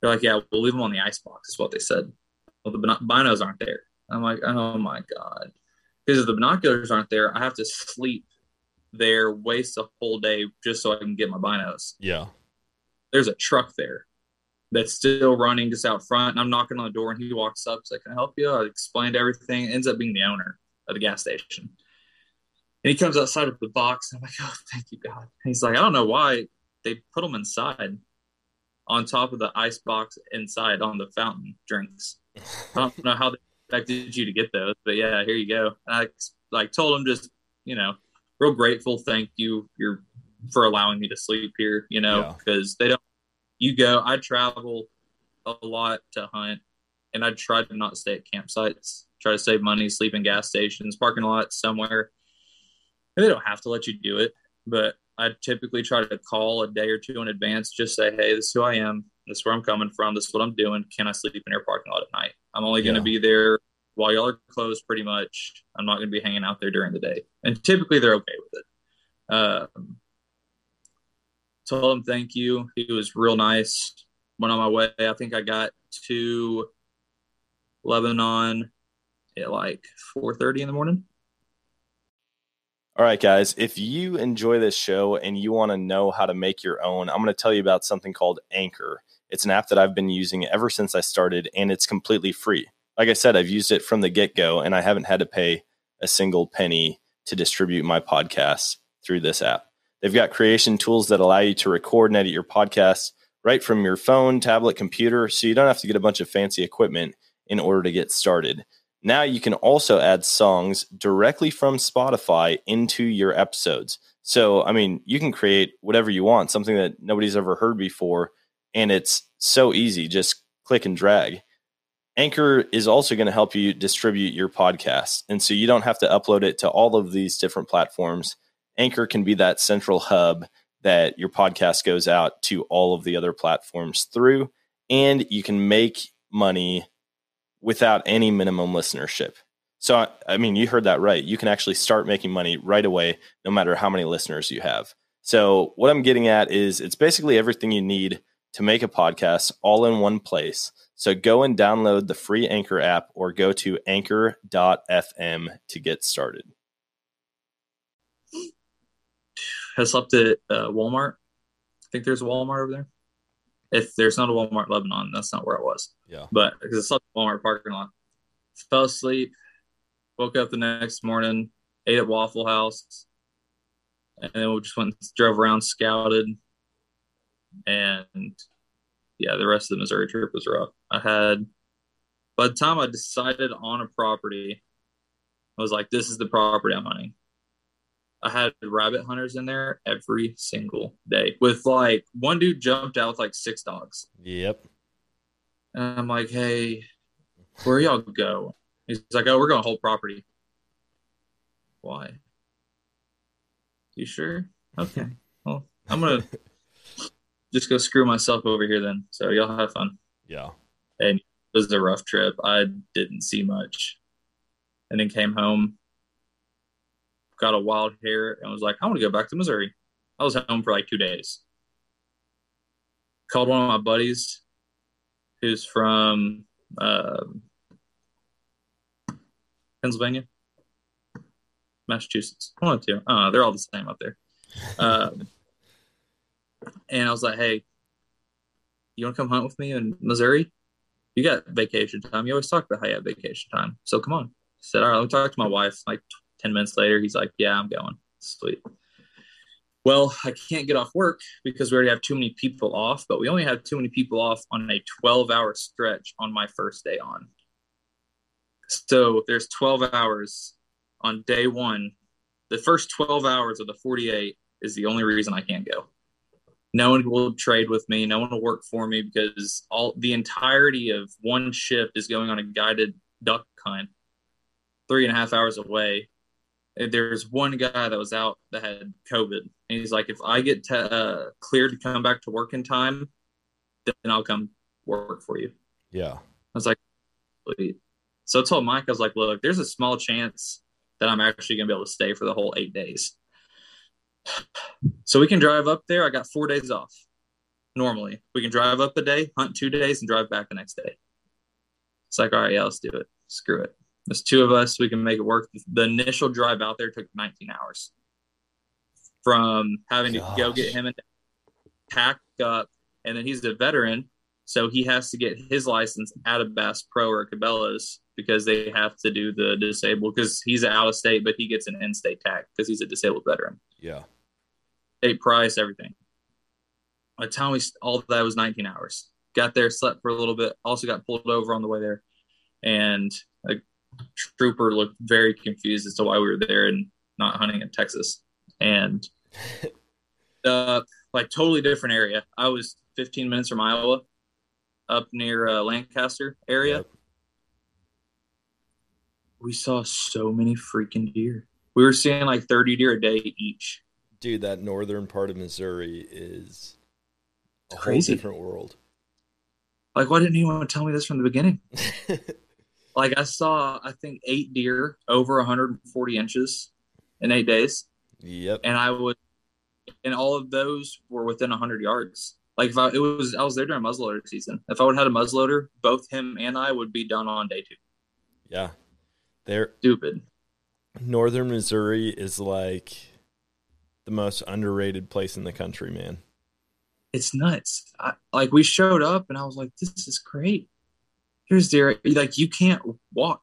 They're like, yeah, we'll leave them on the ice box, is what they said. Well, the binos aren't there. I'm like, oh my God. Because if the binoculars aren't there, I have to sleep there, waste a whole day just so I can get my binos. Yeah. There's a truck there that's still running just out front. And I'm knocking on the door and he walks up. He's like, Can I help you? I explained everything. It ends up being the owner of the gas station. And he comes outside of the box. And I'm like, Oh, thank you, God. And he's like, I don't know why they put them inside on top of the ice box inside on the fountain drinks. I don't know how they expected you to get those, but yeah, here you go. And I like told him just, you know, real grateful. Thank you. You're for allowing me to sleep here, you know, because yeah. they don't you go. I travel a lot to hunt, and I try to not stay at campsites. Try to save money, sleep in gas stations, parking lots somewhere. And they don't have to let you do it, but I typically try to call a day or two in advance. Just say, "Hey, this is who I am. This is where I'm coming from. This is what I'm doing. Can I sleep in your parking lot at night? I'm only going to be there while y'all are closed, pretty much. I'm not going to be hanging out there during the day." And typically, they're okay with it. Um, told him thank you. He was real nice. Went on my way. I think I got to Lebanon at like 4:30 in the morning. All right, guys, if you enjoy this show and you want to know how to make your own, I'm going to tell you about something called Anchor. It's an app that I've been using ever since I started, and it's completely free. Like I said, I've used it from the get go, and I haven't had to pay a single penny to distribute my podcasts through this app. They've got creation tools that allow you to record and edit your podcasts right from your phone, tablet, computer, so you don't have to get a bunch of fancy equipment in order to get started. Now you can also add songs directly from Spotify into your episodes. So, I mean, you can create whatever you want, something that nobody's ever heard before, and it's so easy. Just click and drag. Anchor is also going to help you distribute your podcast. And so you don't have to upload it to all of these different platforms. Anchor can be that central hub that your podcast goes out to all of the other platforms through, and you can make money without any minimum listenership. So, I mean, you heard that right. You can actually start making money right away, no matter how many listeners you have. So, what I'm getting at is it's basically everything you need to make a podcast all in one place. So, go and download the free Anchor app or go to anchor.fm to get started. I slept at uh, Walmart. I think there's a Walmart over there. If there's not a Walmart Lebanon, that's not where I was. Yeah. But because I slept at Walmart parking lot, fell asleep, woke up the next morning, ate at Waffle House, and then we just went drove around, scouted, and yeah, the rest of the Missouri trip was rough. I had by the time I decided on a property, I was like, this is the property I'm hunting. I had rabbit hunters in there every single day with like one dude jumped out with like six dogs. Yep. And I'm like, hey, where y'all go? He's like, oh, we're going to hold property. Why? You sure? Okay. (laughs) Well, I'm gonna just go screw myself over here then. So y'all have fun. Yeah. And it was a rough trip. I didn't see much. And then came home, got a wild hair, and was like, I want to go back to Missouri. I was home for like two days. Called one of my buddies who's from uh, Pennsylvania, Massachusetts. One or two. Uh, they're all the same up there. Um, and I was like, hey, you want to come hunt with me in Missouri? You got vacation time. You always talk about how you have vacation time. So come on. I said, all right, let me talk to my wife. Like 10 minutes later, he's like, yeah, I'm going. Sweet. Well, I can't get off work because we already have too many people off, but we only have too many people off on a 12 hour stretch on my first day on. So there's 12 hours on day one. The first 12 hours of the 48 is the only reason I can't go. no one will trade with me. No one will work for me because all the entirety of one shift is going on a guided duck hunt, three and a half hours away. There's one guy that was out that had COVID, and he's like, if I get to, uh, cleared to come back to work in time, then I'll come work for you. Yeah. I was like, Sweet. so I told Mike, I was like, look, there's a small chance that I'm actually gonna be able to stay for the whole eight days. So we can drive up there. I got four days off. Normally, we can drive up a day, hunt two days, and drive back the next day. It's like, all right, yeah, let's do it. Screw it. There's two of us. We can make it work. The initial drive out there took 19 hours from having to go get him and pack up. And then he's a veteran. So he has to get his license out of Bass Pro or Cabela's because they have to do the disabled because he's out of state, but he gets an in state tag because he's a disabled veteran. Yeah. State price, everything. By the time we all that was 19 hours. Got there, slept for a little bit. Also got pulled over on the way there, and trooper looked very confused as to why we were there and not hunting in Texas. And (laughs) uh, like totally different area. I was 15 minutes from Iowa, up near uh, Lancaster area. Yep. We saw so many freaking deer. We were seeing like 30 deer a day each. Dude, that northern part of Missouri is a Crazy. whole different world. Like, why didn't anyone tell me this from the beginning? (laughs) Like, I saw, I think, eight deer over 140 inches in eight days. yep. and I would, and all of those were within hundred yards. Like if I, it was, I was there during muzzleloader season. If I would have had a muzzleloader, both him and I would be done on day two. Yeah. They're Stupid. northern Missouri is like the most underrated place in the country, man. It's nuts. I, like we showed up, and I was like, "This is great." Here's deer. Like you can't walk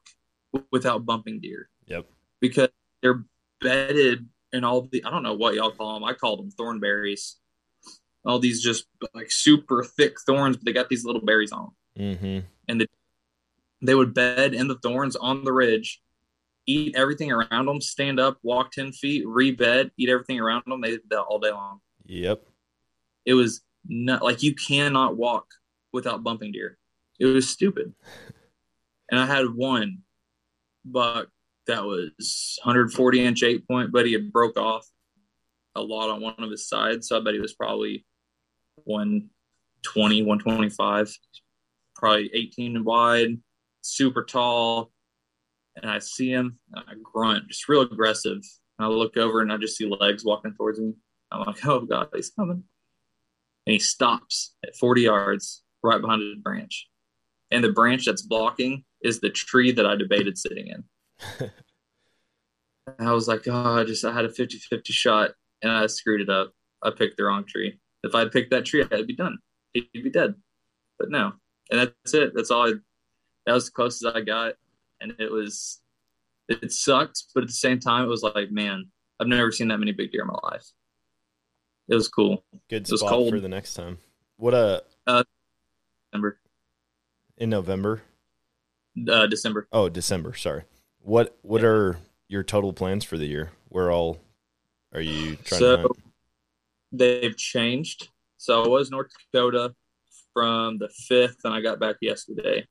without bumping deer Yep. because they're bedded in all the. I don't know what y'all call them. I called them thornberries. All these just like super thick thorns, but they got these little berries on them. Mm-hmm. they would bed in the thorns on the ridge, eat everything around them, stand up, walk 10 feet, rebed, eat everything around them. They did that all day long. Yep. It was not like you cannot walk without bumping deer. It was stupid. And I had one buck that was 140 inch eight point, but he had broke off a lot on one of his sides. So I bet he was probably 120, 125, probably 18 wide, super tall. And I see him and I grunt, just real aggressive. And I look over and I just see legs walking towards me. I'm like, oh God, he's coming. And he stops at 40 yards right behind a branch. And the branch that's blocking is the tree that I debated sitting in. (laughs) I was like, oh, I just I had a 50 50 shot and I screwed it up. I picked the wrong tree. If I'd picked that tree, I'd be done. He'd be dead. But no. And that's it. That's all I that was the closest I got. And it was it sucked, but at the same time it was like, man, I've never seen that many big deer in my life. It was cool. Good It was cold. for the next time. What a uh, December. In November. Uh December. Oh, December. Sorry. What What are your total plans for the year? Where all are you trying So to hunt? they've changed. So I was North Dakota from the fifth, and I got back yesterday,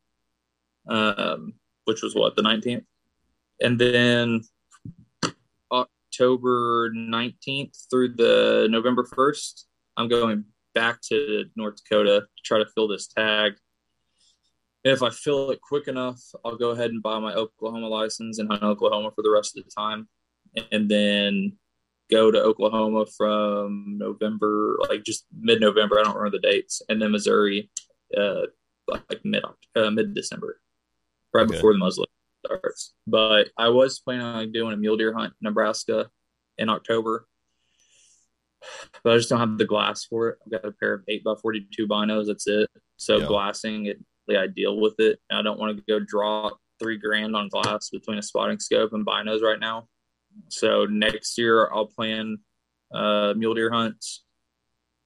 um, which was what the nineteenth, and then October nineteenth through the November first, I'm going back to North Dakota to try to fill this tag. If I fill it quick enough, I'll go ahead and buy my Oklahoma license and hunt Oklahoma for the rest of the time, and then go to Oklahoma from November, like just mid November. I don't remember the dates, and then Missouri, uh, like mid uh, mid December, right Okay. before the muzzle starts. But I was planning on doing a mule deer hunt in Nebraska in October, but I just don't have the glass for it. I've got a pair of eight by forty two binos. That's it. So Yeah. glassing it, the ideal with it. And I don't want to go draw three grand on glass between a spotting scope and binos right now. So next year I'll plan uh, mule deer hunts,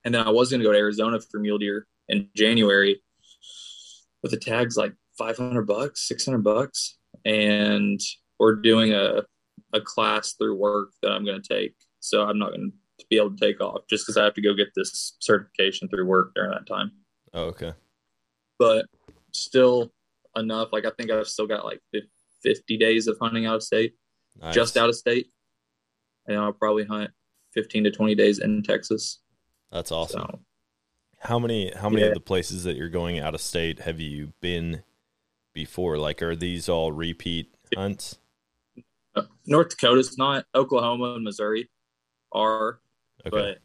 and then I was going to go to Arizona for mule deer in January, but the tag's like five hundred bucks, six hundred bucks, and we're doing a a class through work that I'm going to take. So I'm not going to to be able to take off, just because I have to go get this certification through work during that time. Oh, okay. But still enough. Like I think I've still got like 50 days of hunting out of state, Nice. just out of state, and I'll probably hunt 15 to 20 days in Texas. That's awesome. So How many how many Yeah. of the places that you're going out of state have you been before? Like are these all repeat hunts? uh, North Dakota's not. Oklahoma and Missouri are, Okay. but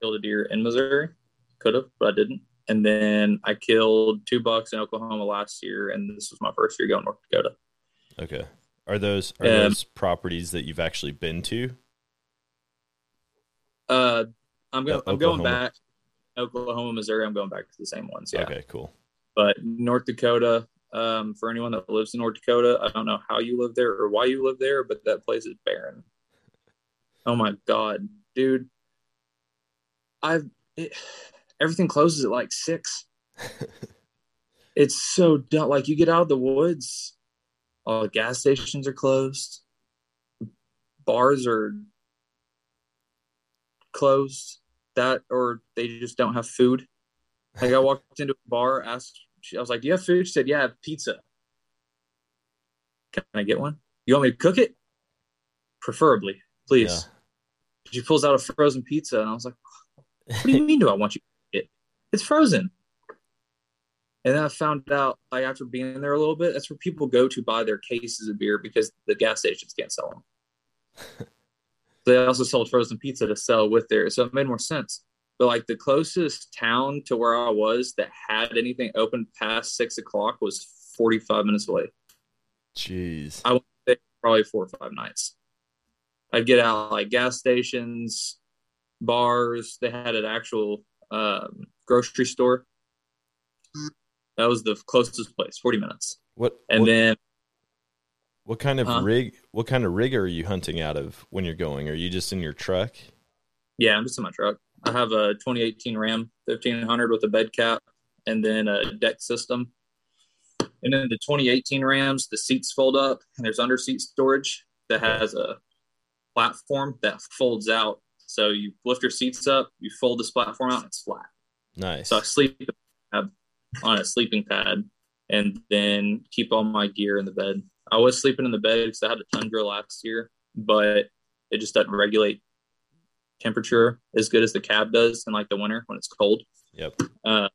killed a deer in Missouri. Could have, but I didn't. And then I killed two bucks in Oklahoma last year, and this was my first year going North Dakota. Okay. Are those are Um, those properties that you've actually been to? Uh, I'm going. Uh, I'm going back. Oklahoma, Missouri. I'm going back to the same ones. Yeah. Okay, cool. But North Dakota. Um, for anyone that lives in North Dakota, I don't know how you live there or why you live there, but that place is barren. Oh my god, dude! I've it, everything closes at like six. (laughs) it's so dumb. Like you get out of the woods, all the gas stations are closed, bars are closed. That or they just don't have food. Like I walked into a bar, asked, I was like, "Do you have food?" She said, "Yeah, I have pizza." Can I get one? You want me to cook it? Preferably, please. She pulls out a frozen pizza, and I was like, "What do you (laughs) mean? Do I want you to eat it? It's frozen." And then I found out, like after being there a little bit, that's where people go to buy their cases of beer because the gas stations can't sell them. (laughs) they also sold frozen pizza to sell with there, so it made more sense. But like the closest town to where I was that had anything open past six o'clock was forty five minutes away. Jeez. I went there probably four or five nights. I'd get out like gas stations, bars. They had an actual um, grocery store. That was the closest place, forty minutes. What And what, then what kind of Huh? rig what kind of rig are you hunting out of when you're going? Are you just in your truck? Yeah, I'm just in my truck. I have a 2018 Ram 1500 with a bed cap and then a deck system. And then the 2018 Rams, the seats fold up and there's under seat storage that has a platform that folds out. So you lift your seats up, you fold this platform out, and it's flat. Nice. So I sleep on a sleeping pad and then keep all my gear in the bed. I was sleeping in the bed because I had a Tundra last year, but it just doesn't regulate temperature as good as the cab does in like the winter when it's cold. Yep. Uh,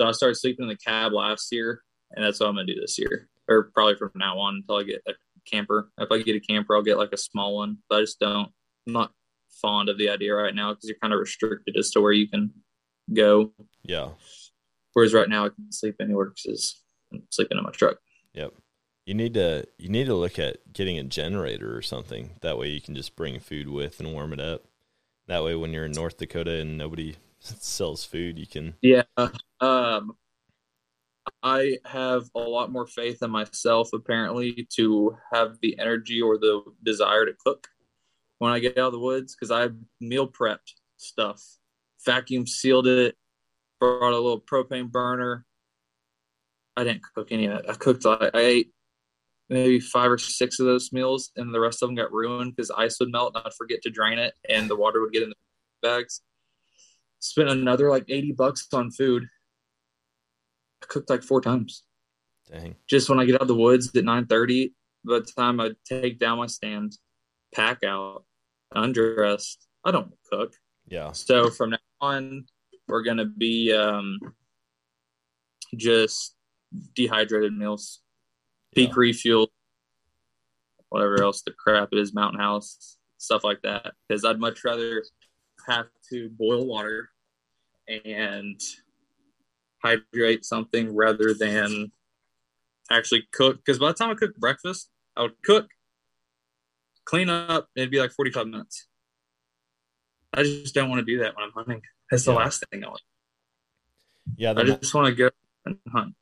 so I started sleeping in the cab last year, and that's what I'm gonna do this year, or probably from now on until I get a camper. If I get a camper, I'll get like a small one. But I just don't. I'm not fond of the idea right now because you're kind of restricted as to where you can go. Yeah. Whereas right now I can sleep anywhere because I'm sleeping in my truck. Yep. You need to you need to look at getting a generator or something. That way you can just bring food with and warm it up. That way when you're in North Dakota and nobody (laughs) sells food, you can Yeah. Um, I have a lot more faith in myself, apparently, to have the energy or the desire to cook when I get out of the woods because I meal prepped stuff, vacuum sealed it, brought a little propane burner. I didn't cook any of it. I cooked, I, I ate maybe five or six of those meals, and the rest of them got ruined because ice would melt and I'd forget to drain it, and the water would get in the bags spent another like 80 bucks on food. I cooked like four times. dang. Just when I get out of the woods at 9:30, by the time I take down my stand, pack out, undress, I don't cook. Yeah. So from now on, we're gonna be um, just dehydrated meals, peak Yeah. refuel, whatever else the crap it is, Mountain House, stuff like that. Because I'd much rather have to boil water and hydrate something rather than actually cook. Because by the time I cook breakfast, I would cook, clean up, and it'd be like 45 minutes. I just don't want to do that when I'm hunting. That's the Yeah. last thing I want. Yeah, I just want to go and hunt.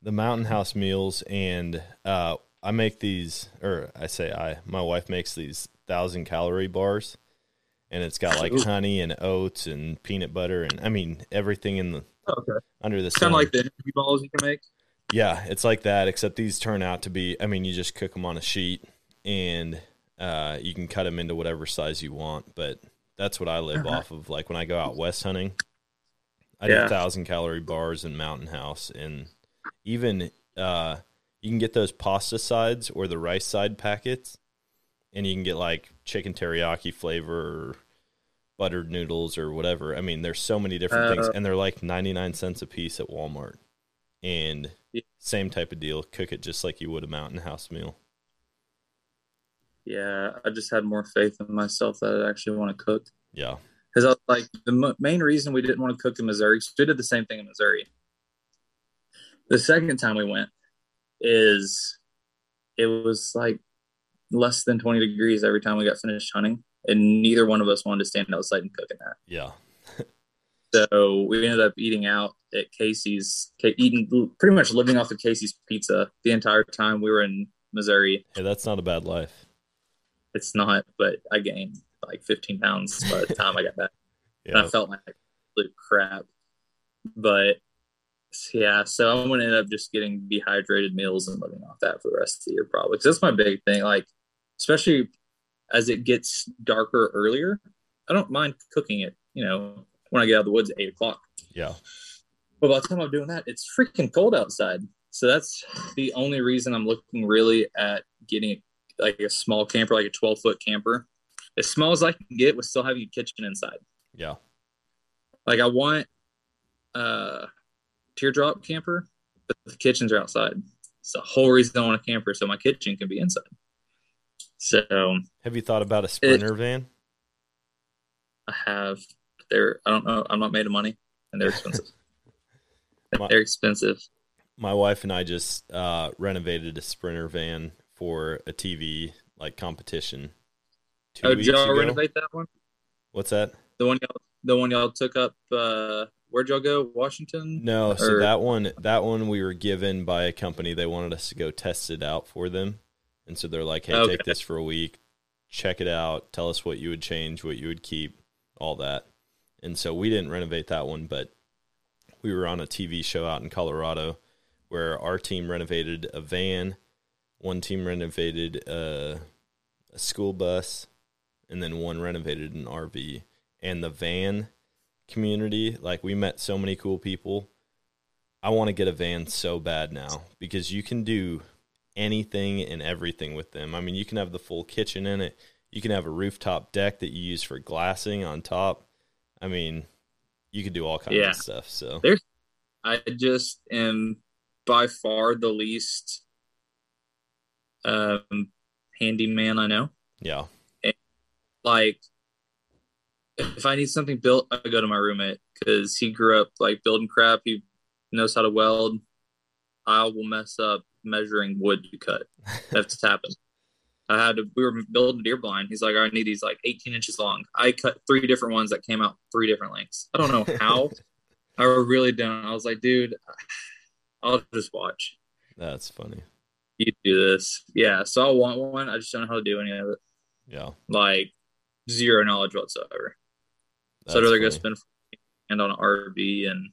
the mountain house meals and uh I make these or I say I my wife makes these thousand calorie bars and it's got like Ooh. honey and oats and peanut butter and I mean everything in the Okay. under the kind sun. of like the energy balls you can make. Yeah, it's like that, except these turn out to be. I mean, you just cook them on a sheet, and uh, you can cut them into whatever size you want. But that's what I live Uh-huh. off of. Like when I go out west hunting, I do thousand calorie bars and Mountain House, and even uh, you can get those pasta sides or the rice side packets, and you can get like chicken teriyaki flavor or buttered noodles or whatever. I mean, there's so many different things, Uh, and they're like ninety nine cents a piece at Walmart, and Yeah. same type of deal. Cook it just like you would a Mountain House meal. Yeah, I just had more faith in myself that I actually want to cook. Yeah, Because I was like, the mo- main reason we didn't want to cook in Missouri, 'cause we did the same thing in Missouri. The second time we went is it was like less than 20 degrees every time we got finished hunting. And neither one of us wanted to stand outside and cook in that. yeah, (laughs) So we ended up eating out at Casey's, eating pretty much living off of Casey's pizza the entire time we were in Missouri. hey, that's not a bad life. It's not, but I gained like 15 pounds by the time I got back. (laughs) and I felt like absolute crap. But yeah, so I'm gonna end up just getting dehydrated meals and living off that for the rest of the year, probably. Because that's my big thing. Like, especially as it gets darker earlier, I don't mind cooking it. You know, when I get out of the woods at eight o'clock. yeah. But by the time I'm doing that, it's freaking cold outside. So that's the only reason I'm looking really at getting like a small camper, like a 12 foot camper, as small as I can get, with still having a kitchen inside. Yeah. Like I want a teardrop camper, but the kitchens are outside. It's the whole reason I want a camper, so my kitchen can be inside. So Have you thought about a sprinter van? I have they're I don't know I'm not made of money and they're expensive. (laughs) My- they're expensive. My wife and I just uh, renovated a sprinter van for a TV like competition two Oh, did y'all ago. renovate that one? What's that? The one y'all the one y'all took up uh where'd y'all go? Washington? No, so Or- that one that one we were given by a company. They wanted us to go test it out for them, and so they're like, "Hey, Okay. take this for a week, check it out, tell us what you would change, what you would keep, all that." And so we didn't renovate that one, but we were on a TV show out in Colorado where our team renovated a van, one team renovated a, a school bus, and then one renovated an RV. And the van community, like we met so many cool people. I want to get a van so bad now because you can do anything and everything with them. I mean, you can have the full kitchen in it. You can have a rooftop deck that you use for glassing on top. I mean, you could do all kinds Yeah. of stuff. So There- I just am by far the least um handyman I know. yeah, Like if I need something built, I go to my roommate because he grew up like building crap. He knows how to weld. I will mess up measuring wood to cut. (laughs) That's happened. I had to. We were building deer blind. He's like, I need these like 18 inches long. I cut three different ones that came out three different lengths. I don't know how. (laughs) I really don't. I was like, dude, I'll just watch that's funny. You do this. Yeah. So I want one. I just don't know how to do any of it. Yeah, Like zero knowledge whatsoever. that's so I'd rather go funny. spend and on an RV and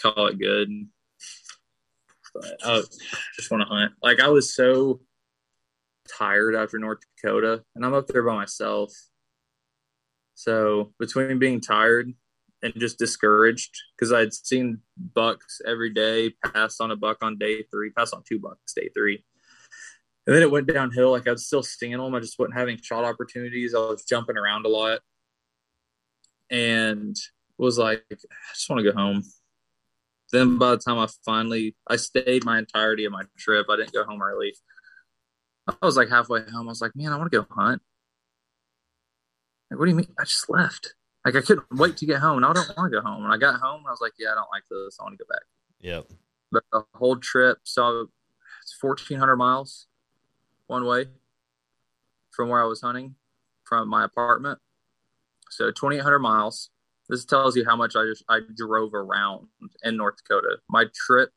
call it good. But I just want to hunt. Like I was so tired after North Dakota, and I'm up there by myself. So between being tired and just discouraged, because I'd seen bucks every day, passed on a buck on day three, passed on two bucks day three. And then it went downhill. Like I was still seeing them. I just wasn't having shot opportunities. I was jumping around a lot and was like, I just want to go home. Then by the time I finally, I stayed my entirety of my trip. I didn't go home early. I was like halfway home. I was like, man, I want to go hunt. Like, what do you mean? I just left. Like I couldn't wait to get home, and I don't want to go home. And I got home, and I was like, yeah, I don't like this. I want to go back. Yep. But the whole trip, so it's fourteen hundred miles one way from where I was hunting from my apartment. So twenty eight hundred miles. This tells you how much I just I drove around in North Dakota. My trip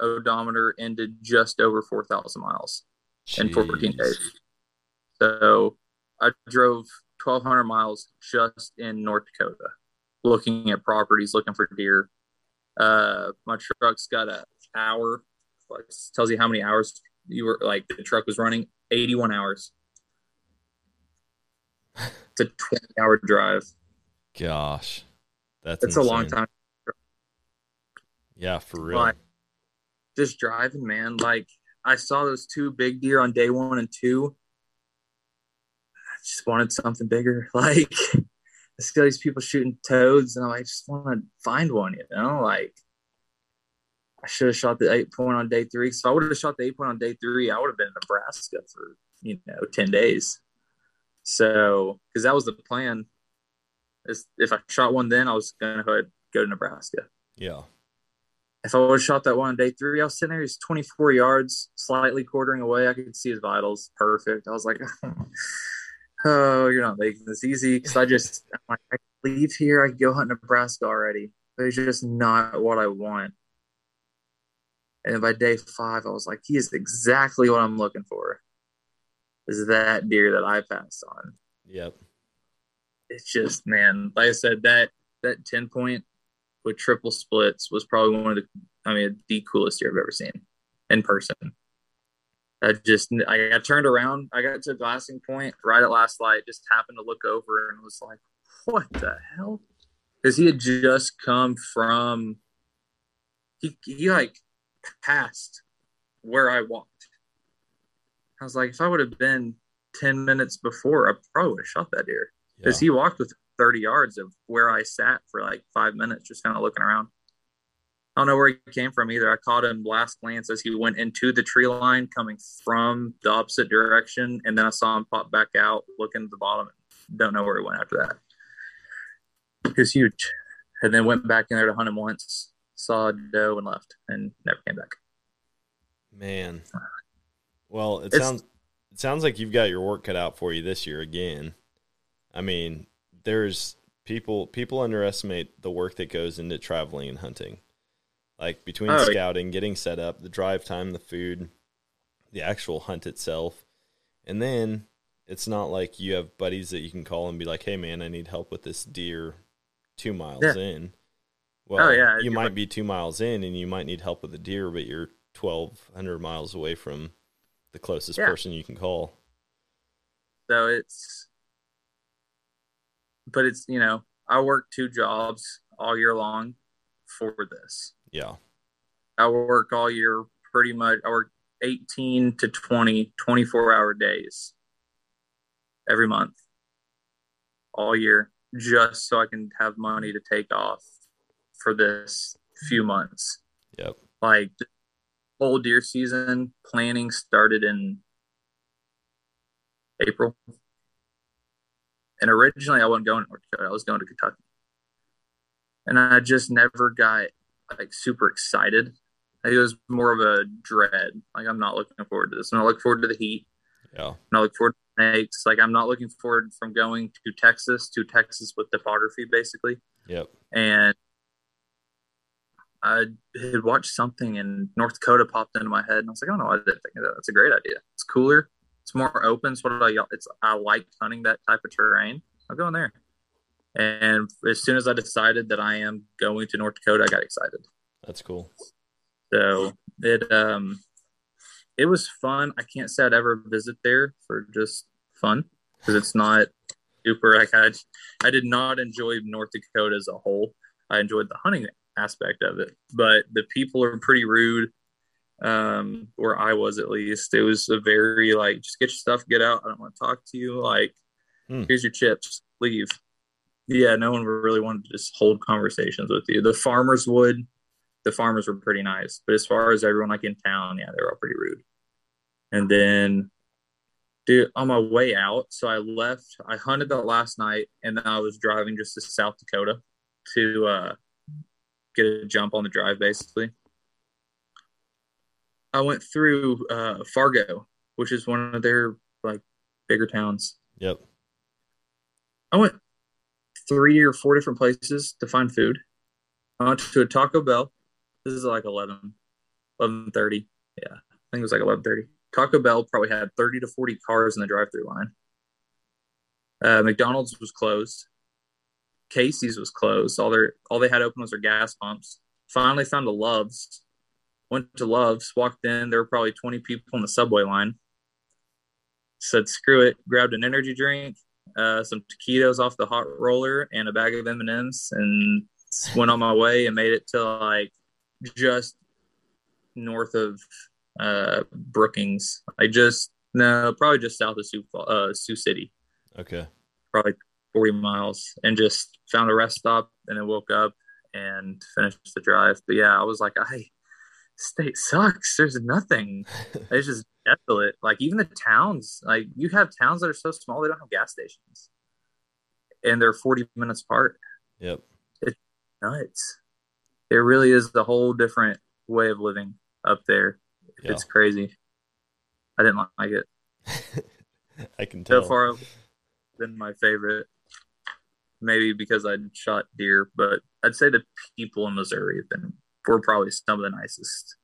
odometer ended just over four thousand miles in 14 days. So I drove 1,200 miles just in North Dakota, looking at properties, looking for deer. Uh, my truck's got a hour, like, tells you how many hours you were like the truck was running. 81 hours. (laughs) It's a 20 hour drive. Gosh, that's It's a long time. Yeah, for real. But just driving, man. Like I saw those two big deer on day one and two. I just wanted something bigger. (laughs) Like I see all these people shooting toads, and I'm like, I just want to find one. You know, like I should have shot the eight point on day three. So I would have shot the eight point on day three, I would have been in Nebraska for you know ten days. So because that was the plan. Is if I shot one then, I was gonna go go to Nebraska yeah, if I would have shot that one on day three, I was sitting there, he's 24 yards, slightly quartering away. I could see his vitals perfect. I was like, (laughs) oh, you're not making this easy. Because I just, I'm like, I leave here, I could go hunt Nebraska already. But it's just not what I want. And by day five, I was like, he is exactly what I'm looking for. Is that deer that I passed on? yep, It's just, man, like I said, that that 10 point with triple splits was probably one of the I mean the coolest deer I've ever seen in person. I just I got turned around. I got to a glassing point right at last light. Just happened to look over and was like, "What the hell?" Because he had just come from he he like passed where I walked. I was like, if I would have been ten minutes before, I probably would have shot that deer yeah. because he walked with 30 yards of where I sat for like five minutes, just kind of looking around. I don't know where he came from either. I caught him last glance as he went into the tree line coming from the opposite direction. And then I saw him pop back out, looking at the bottom. Don't know where he went after that. He was huge. And then went back in there to hunt him once, saw doe and left and never came back. Man. Well, it It's- sounds it sounds like you've got your work cut out for you this year again. I mean, there's people people underestimate the work that goes into traveling and hunting. Like between Oh, scouting, getting set up, the drive time, the food, the actual hunt itself. And then it's not like you have buddies that you can call and be like, "Hey man, I need help with this deer 2 miles Yeah. in." Well, Oh, yeah, you might be 2 miles in and you might need help with a deer, but you're 1200 miles away from the closest Yeah. person you can call. So it's, but it's, you know, I work two jobs all year long for this. Yeah. I work all year pretty much. I work 18 to 20, 24 hour days every month, all year, just so I can have money to take off for this few months. Yep. Like the whole deer season planning started in April. And originally I wasn't going to North Dakota, I was going to Kentucky. And I just never got like super excited. It was more of a dread. Like I'm not looking forward to this. And I'm not looking forward to the heat. Yeah. And not looking forward to snakes. Like I'm not looking forward from going to Texas to Texas with topography basically. Yep. And I had watched something and North Dakota popped into my head and I was like, oh no, I didn't think of that. That's a great idea. It's cooler. It's more open. It's what I it's I like hunting that type of terrain. I'm going there. And as soon as I decided that I am going to North Dakota, I got excited. That's cool. So it um it was fun. I can't say I'd ever visit there for just fun because it's not super. Like I, I did not enjoy North Dakota as a whole. I enjoyed the hunting aspect of it, but the people are pretty rude. Um, where I was at least, it was a very like just get your stuff, get out. I don't want to talk to you. Like, Hmm. here's your chips, leave. Yeah, no one really wanted to just hold conversations with you. The farmers would, the farmers were pretty nice. But as far as everyone like in town, yeah, they were all pretty rude. And then, dude, on my way out, so I left. I hunted that last night, and then I was driving just to South Dakota to uh, get a jump on the drive, basically. I went through uh, Fargo, which is one of their like bigger towns. Yep. I went three or four different places to find food. I went to a Taco Bell. This is like 11, 11.30. Yeah, I think it was like 11.30. Taco Bell probably had 30 to 40 cars in the drive-through line. Uh, McDonald's was closed. Casey's was closed. All their all they had open was their gas pumps. Finally found a Love's. Went to Love's, walked in. There were probably 20 people in the subway line. Said screw it. Grabbed an energy drink, uh, some taquitos off the hot roller, and a bag of M and M's, and went on my way and made it to like just north of uh, Brookings. I just no, probably just south of Sioux, uh, Sioux City. Okay. Probably 40 miles, and just found a rest stop, and then woke up and finished the drive. But yeah, I was like, I state sucks. There's nothing. (laughs) it's just desolate. Like even the towns, like you have towns that are so small they don't have gas stations, and they're 40 minutes apart. Yep. It's nuts. It really is the whole different way of living up there. Yeah. It's crazy. I didn't like it. (laughs) I can tell. So far, been my favorite. Maybe because I shot deer, but I'd say the people in Missouri have been were probably some of the nicest.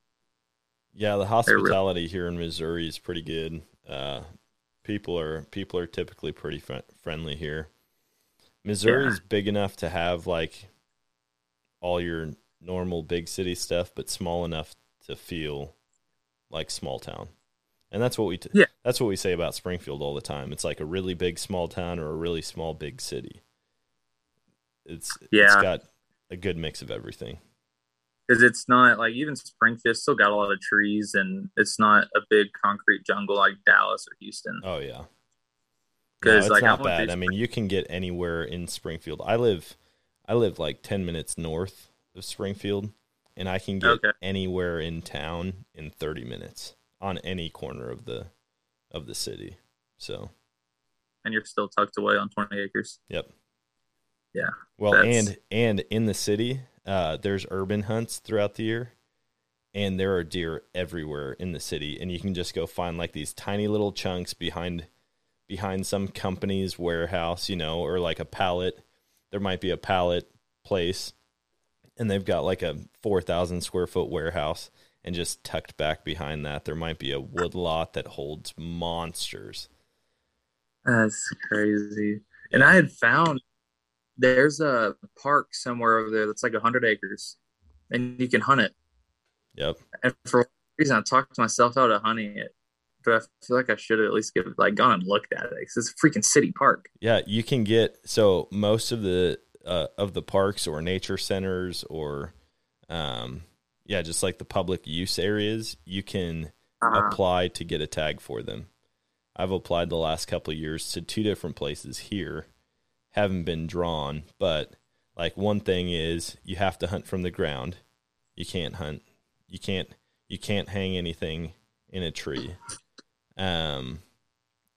Yeah, the really- hospitality here in Missouri is pretty good. Uh, people are people are typically pretty fr- friendly here. Missouri's big enough to have like all your normal big city stuff, but small enough to feel like small town. And that's what we t- Yeah. that's what we say about Springfield all the time. It's like a really big small town or a really small big city. It's it's Yeah. got a good mix of everything. because it's not like even Springfield still got a lot of trees and it's not a big concrete jungle like Dallas or Houston. Oh yeah. No, 'Cause, it's like, not went bad. I mean, you can get anywhere in Springfield. I live, I live like ten minutes north of Springfield, and I can get Okay. anywhere in town in thirty minutes on any corner of the of the city. So, And you're still tucked away on 20 acres. yep. Yeah, Well, and and in the city, uh, there's urban hunts throughout the year, and there are deer everywhere in the city, and you can just go find like these tiny little chunks behind behind some company's warehouse, you know, or like a pallet. There might be a pallet place, and they've got like a four thousand square foot warehouse, and just tucked back behind that, there might be a wood lot that holds monsters. That's crazy. And I had found there's a park somewhere over there that's like 100 acres and you can hunt it. Yep. And for some reason, I talked myself out of hunting it. But I feel like I should have at least give, like gone and looked at it because it's a freaking city park. Yeah, you can get so most of the uh, of the parks or nature centers or um yeah, just like the public use areas, you can Uh, apply to get a tag for them. I've applied the last couple of years to two different places here. Haven't been drawn, but like one thing is you have to hunt from the ground. You can't hunt. You can't you can't hang anything in a tree. Um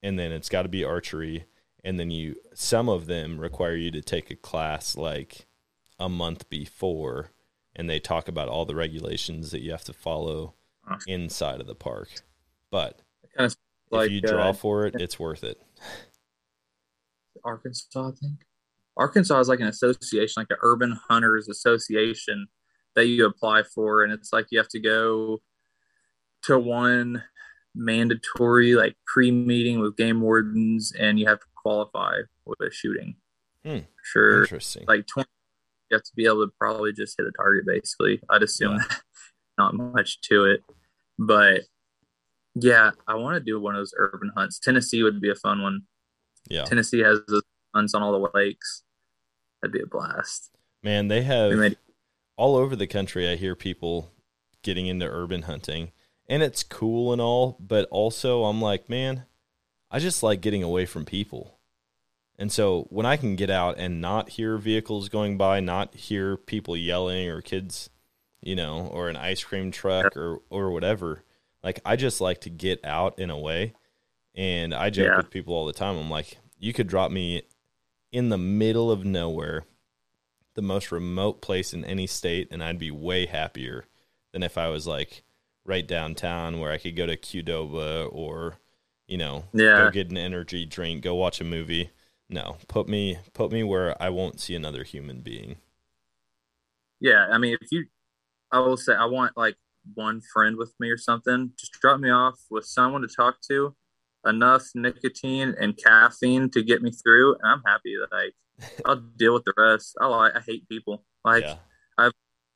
and then it's got to be archery and then you some of them require you to take a class like a month before and they talk about all the regulations that you have to follow inside of the park but kind of like if you draw uh, for it it's worth it (laughs) Arkansas, I think. Arkansas is like an association, like the Urban Hunters Association that you apply for, and it's like you have to go to one mandatory like pre-meeting with game wardens, and you have to qualify with a shooting. Hmm. Sure, interesting like twenty, you have to be able to probably just hit a target. Basically, I'd assume (laughs) not much to it, but yeah, I want to do one of those urban hunts. Tennessee would be a fun one. Yeah Tennessee has the hunts on all the lakes. That'd be a blast. man they have made- all over the country i hear people getting into urban hunting and it's cool and all but also i'm like man i just like getting away from people and so when i can get out and not hear vehicles going by not hear people yelling or kids you know or an ice cream truck or or whatever like i just like to get out in a away and i joke Yeah. with people all the time i'm like you could drop me in the middle of nowhere the most remote place in any state, and I'd be way happier than if I was like right downtown where I could go to Qdoba or, you know, Yeah. go get an energy drink, go watch a movie. No, put me put me where I won't see another human being. Yeah, I mean, if you, I will say, I want like one friend with me or something. Just drop me off with someone to talk to, enough nicotine and caffeine to get me through, and I'm happy. Like (laughs) I'll deal with the rest. I like, I hate people. Like yeah.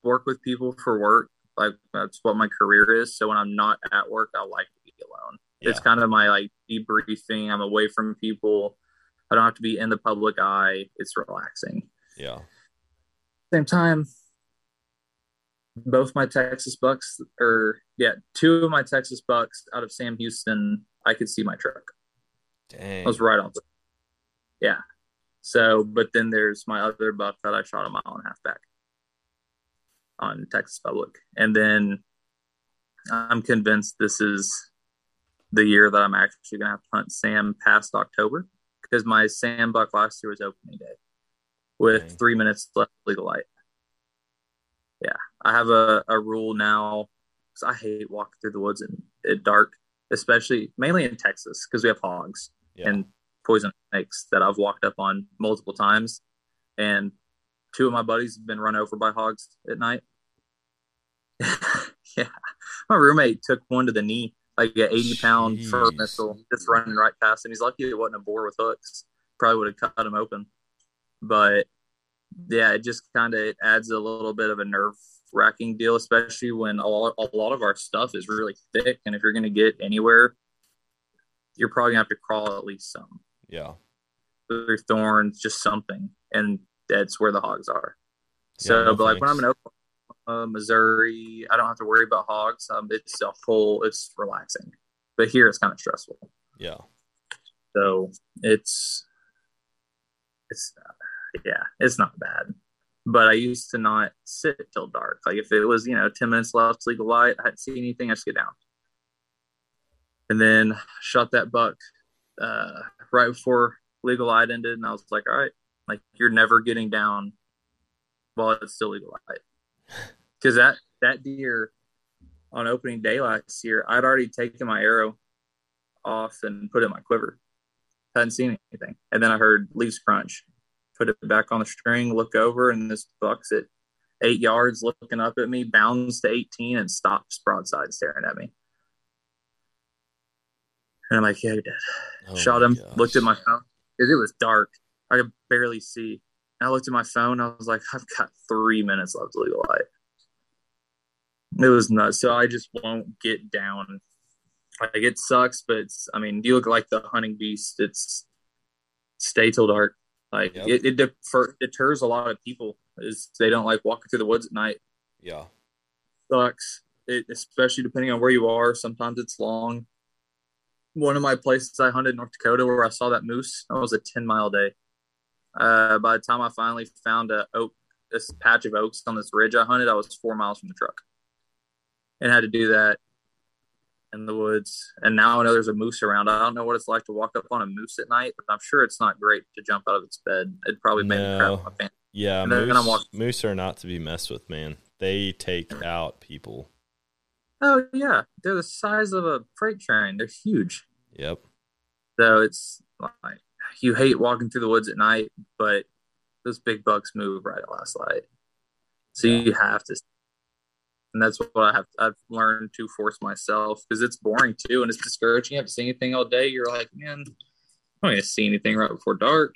work with people for work. Like that's what my career is. So when I'm not at work, I like to be alone. Yeah. It's kind of my like debriefing. I'm away from people. I don't have to be in the public eye. It's relaxing. Yeah. Same time, both my Texas bucks, or yeah, two of my Texas bucks out of Sam Houston, I could see my truck. Dang. I was right on. Yeah. So, but then there's my other buck that I shot a mile and a half back on Texas Public. And then I'm convinced this is the year that I'm actually going to have to hunt Sam past October because my Sam buck last year was opening day with Okay. three minutes left legal light. Yeah. I have a, a rule now because I hate walking through the woods in, at dark, especially mainly in Texas because we have hogs yeah. and poison snakes that I've walked up on multiple times. And two of my buddies have been run over by hogs at night. (laughs) yeah. My roommate took one to the knee, like an 80 pound fur missile, just running right past him. He's lucky it wasn't a boar with hooks. Probably would have cut him open. But yeah, it just kind of adds a little bit of a nerve wracking deal, especially when a lot, a lot of our stuff is really thick. And if you're going to get anywhere, you're probably going to have to crawl at least some yeah. through thorns, just something. And that's where the hogs are. So, Yeah, no but like when I'm in Oklahoma, Missouri, I don't have to worry about hogs. Um, it's a whole, it's relaxing. But here it's kind of stressful. Yeah. So it's, it's, uh, yeah, it's not bad. But I used to not sit till dark. Like if it was, you know, 10 minutes left, legal light, I hadn't seen anything, I just get down. And then shot that buck uh, right before legal light ended. And I was like, all right, like you're never getting down while it's still legal light. (laughs) Because that, that deer on opening day last year, I'd already taken my arrow off and put it in my quiver. Hadn't seen anything. And then I heard leaves crunch, put it back on the string, look over, and this buck's at eight yards looking up at me, bounds to 18 and stops broadside staring at me. And I'm like, yeah, you're dead. Oh Shot him, gosh. looked at my phone. It, it was dark. I could barely see. And I looked at my phone. I was like, I've got three minutes left to legal light. It was nuts. So I just won't get down. Like it sucks, but it's, I mean, you look like the hunting beast. It's stay till dark. Like Yep. it, it defer, deters a lot of people. Is they don't like walking through the woods at night. Yeah. Sucks. It, especially depending on where you are. Sometimes it's long. One of my places I hunted North Dakota where I saw that moose, that was a 10 mile day. Uh, by the time I finally found a oak, this patch of oaks on this ridge I hunted, I was four miles from the truck and had to do that in the woods. And now I know there's a moose around. I don't know what it's like to walk up on a moose at night, but I'm sure it's not great to jump out of its bed. It'd probably make No. crap my pants. Yeah. Moose, moose are not to be messed with, man. They take out people. Oh yeah, they're the size of a freight train. They're huge. Yep. So it's like you hate walking through the woods at night, but those big bucks move right at last light. So Yeah. you have to, and that's what I have. I've learned to force myself because it's boring too, and it's discouraging. You have to see anything all day. You're like, man, I'm not gonna see anything right before dark.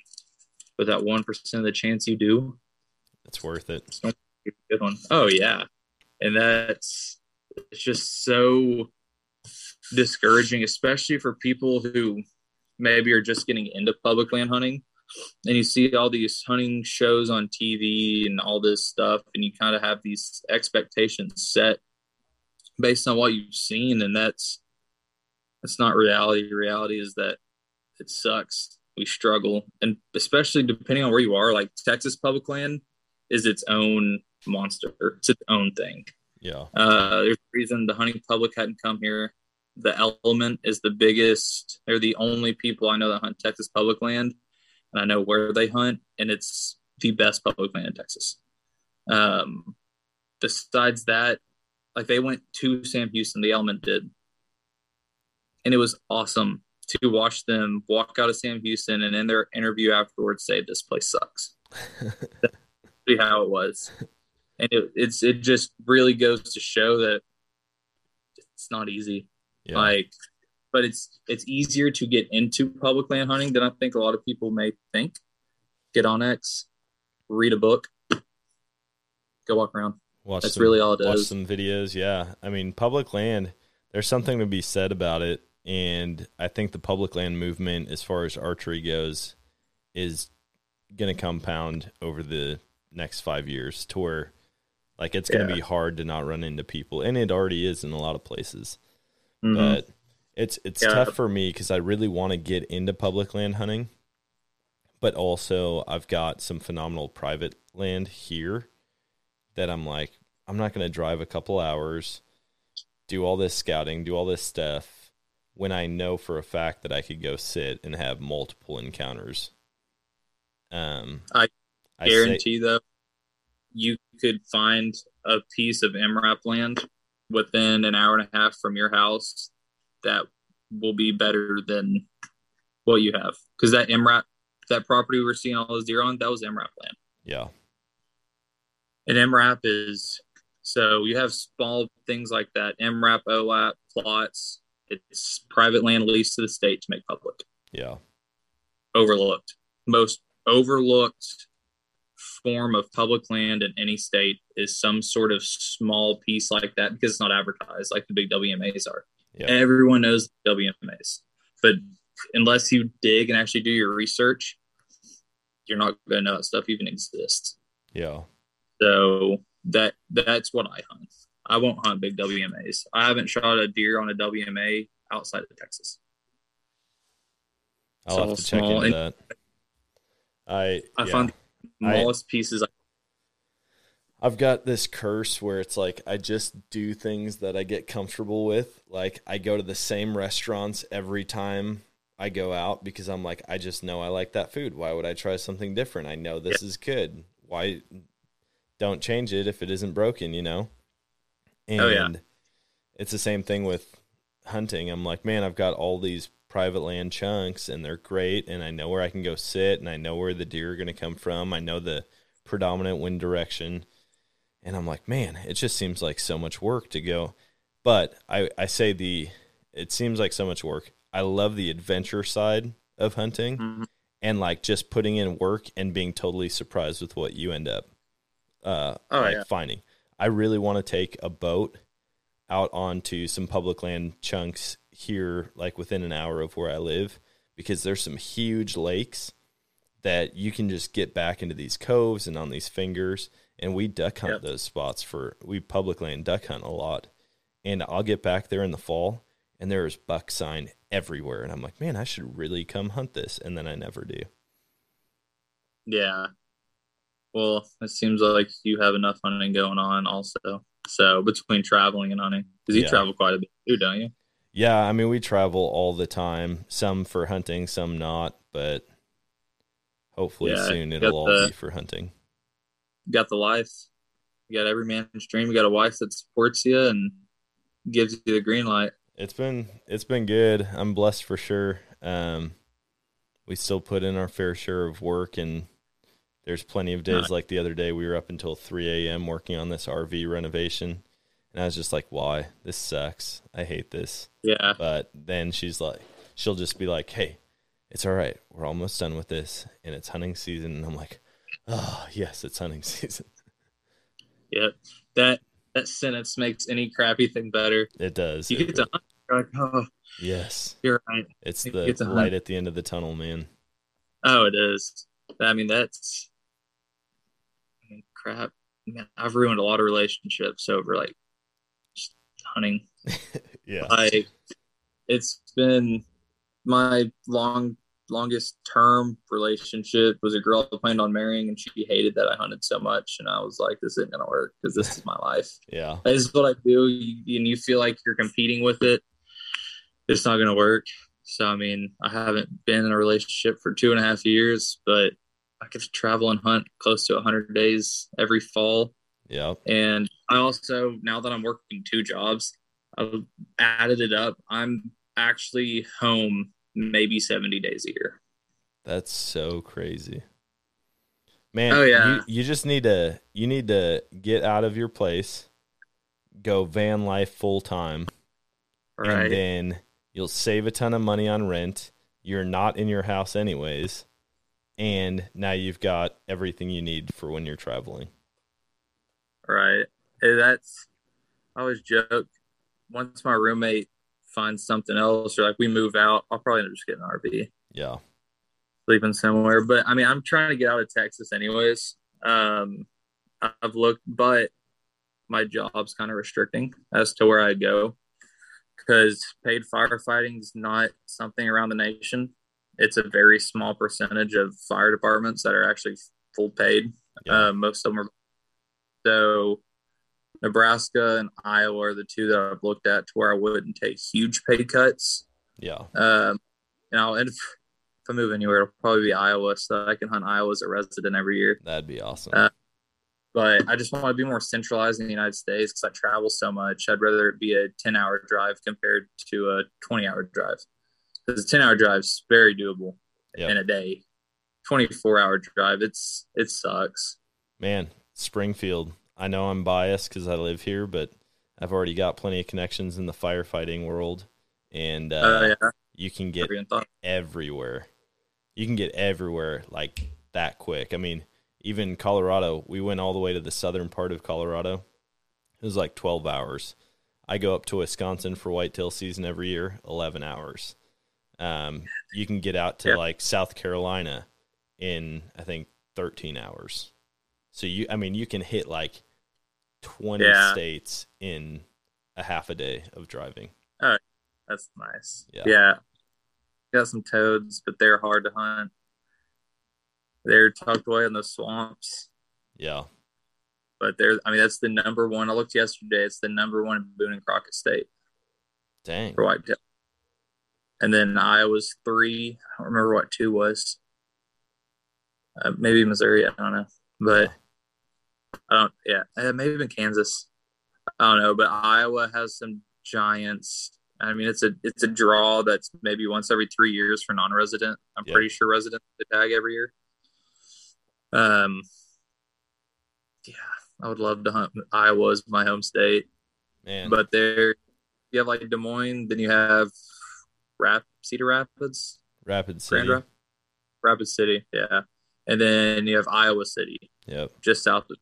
But that one percent of the chance you do, It's worth it. it's a good one. Oh yeah, and that's it's just so discouraging, especially for people who maybe are just getting into public land hunting. And you see all these hunting shows on TV and all this stuff, and you kind of have these expectations set based on what you've seen, and that's that's not reality. Reality is that it sucks. We struggle, and especially depending on where you are, like Texas public land is its own monster. It's its own thing. Yeah. Uh, there's a reason the hunting public hadn't come here. The element is the biggest. They're the only people I know that hunt Texas public land, and I know where they hunt, and it's the best public land in Texas. Um, besides that, like they went to Sam Houston, the element did, and it was awesome to watch them walk out of Sam Houston and in their interview afterwards say this place sucks. (laughs) See how it was and it, it's it just really goes to show that it's not easy Yeah. like but it's it's easier to get into public land hunting than i think a lot of people may think get onX read a book go walk around watch that's some, really all it watch is. some videos. Yeah. I mean, public land, there's something to be said about it. And I think the public land movement, as far as archery goes, is going to compound over the next five years to where like it's going to Yeah. be hard to not run into people and it already is in a lot of places Mhm. but it's it's Yeah. tough for me because i really want to get into public land hunting but also i've got some phenomenal private land here that i'm like i'm not going to drive a couple hours do all this scouting do all this stuff when i know for a fact that i could go sit and have multiple encounters um I I say- guarantee though, you could find a piece of MRAP land within an hour and a half from your house that will be better than what you have. Because that MRAP, that property we were seeing all those deer on, that was MRAP land. yeah And MRAP is so you have small things like that. MRAP, OAP, PLOTS. It's private land leased to the state to make public. yeah Overlooked. Most overlooked form of public land in any state is some sort of small piece like that because it's not advertised like the big WMAs are. Yeah. Everyone knows WMAs, but unless you dig and actually do your research, you're not going to know that stuff even exists. yeah So that that's what I hunt. I won't hunt big WMAs. I haven't shot a deer on a WMA outside of Texas. i'll So have to check into and- that i I yeah. find the I- smallest pieces. I've got this curse where it's like I just do things that I get comfortable with. Like I go to the same restaurants every time I go out because I'm like I just know I like that food. Why would I try something different? I know this is good. Why don't change it if it isn't broken, you know? And Oh, yeah. it's the same thing with hunting. I'm like, man, I've got all these private land chunks and they're great and I know where I can go sit and I know where the deer are going to come from. I know the predominant wind direction. And I'm like, man, it just seems like so much work to go. But I, I say the, it seems like so much work. I love the adventure side of hunting Mhm. and like just putting in work and being totally surprised with what you end up uh, Oh, like yeah. finding. I really want to take a boat out onto some public land chunks here, like within an hour of where I live, because there's some huge lakes that you can just get back into these coves and on these fingers. And we duck hunt Yep. those spots for we public land duck hunt a lot. And I'll get back there in the fall and there is buck sign everywhere. And I'm like, man, I should really come hunt this. And then I never do. Yeah. Well, it seems like you have enough hunting going on also. So between traveling and hunting, because you Yeah. travel quite a bit too, don't you? Yeah, I mean we travel all the time. Some for hunting, some not, but hopefully Yeah, soon it'll all the- be for hunting. You got the life. You got every man's dream. You got a wife that supports you and gives you the green light. It's been it's been good. I'm blessed for sure. Um, we still put in our fair share of work, and there's plenty of days like the other day we were up until 3 a.m. working on this RV renovation, and I was just like, "Why? This sucks. I hate this." Yeah. But then she's like, she'll just be like, "Hey, it's all right. We're almost done with this, and it's hunting season." And I'm like, "Oh yes, it's hunting (laughs) season." Yep. That that sentence makes any crappy thing better. It does. You It get to really- hunt. You're like, oh, yes, you're right. it's You the to hunt. light at the end of the tunnel, man. Oh, it is. I mean, that's I mean, crap. Man, I've ruined a lot of relationships over like just hunting. (laughs) Yeah. Like, it's been my long longest term relationship was a girl I planned on marrying, and she hated that I hunted so much, and I was like, this isn't gonna work because this is my life. (laughs) Yeah. This is what I do, you, and you feel like you're competing with it. It's not gonna work. So I mean, I haven't been in a relationship for two and a half years, but I get to travel and hunt close to 100 days every fall. Yeah. And I also, now that I'm working two jobs, I've added it up. I'm actually home maybe 70 days a year. That's so crazy. Man, Oh, yeah. you, you just need to you need to get out of your place, go van life full time, Right. and then you'll save a ton of money on rent. You're not in your house anyways, and now you've got everything you need for when you're traveling. right. Hey, that's, I always joke. Once my roommate finds something else, or like we move out, I'll probably end up just getting an RV. Yeah. sleeping somewhere. But I mean, I'm trying to get out of Texas anyways. Um, I've looked, but my job's kind of restricting as to where I go because paid firefighting is not something around the nation. It's a very small percentage of fire departments that are actually full paid. Yeah. Uh, most of them are. So, Nebraska and Iowa are the two that I've looked at to where I wouldn't take huge pay cuts. Yeah. Um, you know, and if, if I move anywhere, it'll probably be Iowa, so I can hunt Iowa as a resident every year. That'd be awesome. Uh, But I just want to be more centralized in the United States because I travel so much. I'd rather it be a ten-hour drive compared to a twenty-hour drive because a ten-hour drive is very doable Yep. in a day. Twenty-four-hour drive, it's it sucks. Man, Springfield. I know I'm biased because I live here, but I've already got plenty of connections in the firefighting world, and uh, Oh yeah, you can get never even thought. everywhere. You can get everywhere like that quick. I mean, even Colorado, we went all the way to the southern part of Colorado. It was like 12 hours. I go up to Wisconsin for whitetail season every year, 11 hours. Um, you can get out to like South Carolina in, I think, 13 hours. So you, I mean, you can hit like 20 Yeah. states in a half a day of driving. Oh, that's nice. Yeah. Yeah. Got some toads, but they're hard to hunt. They're tucked away in the swamps. Yeah. But they're I mean that's the number one. I looked yesterday, it's the number one in Boone and Crockett State Dang. for whitetail. And then Iowa's three. I don't remember what two was. Uh, maybe Missouri, I don't know. But I don't yeah. Uh, maybe even Kansas. I don't know, but Iowa has some giants. I mean, it's a it's a draw that's maybe once every three years for non-resident. I'm Yeah. pretty sure resident the tag every year. Um, yeah, I would love to hunt Iowa my home state, Man. but there you have like Des Moines, then you have Rap Cedar Rapids, Rapid City. Rapids, Rapid City, yeah, and then you have Iowa City, Yep. just south of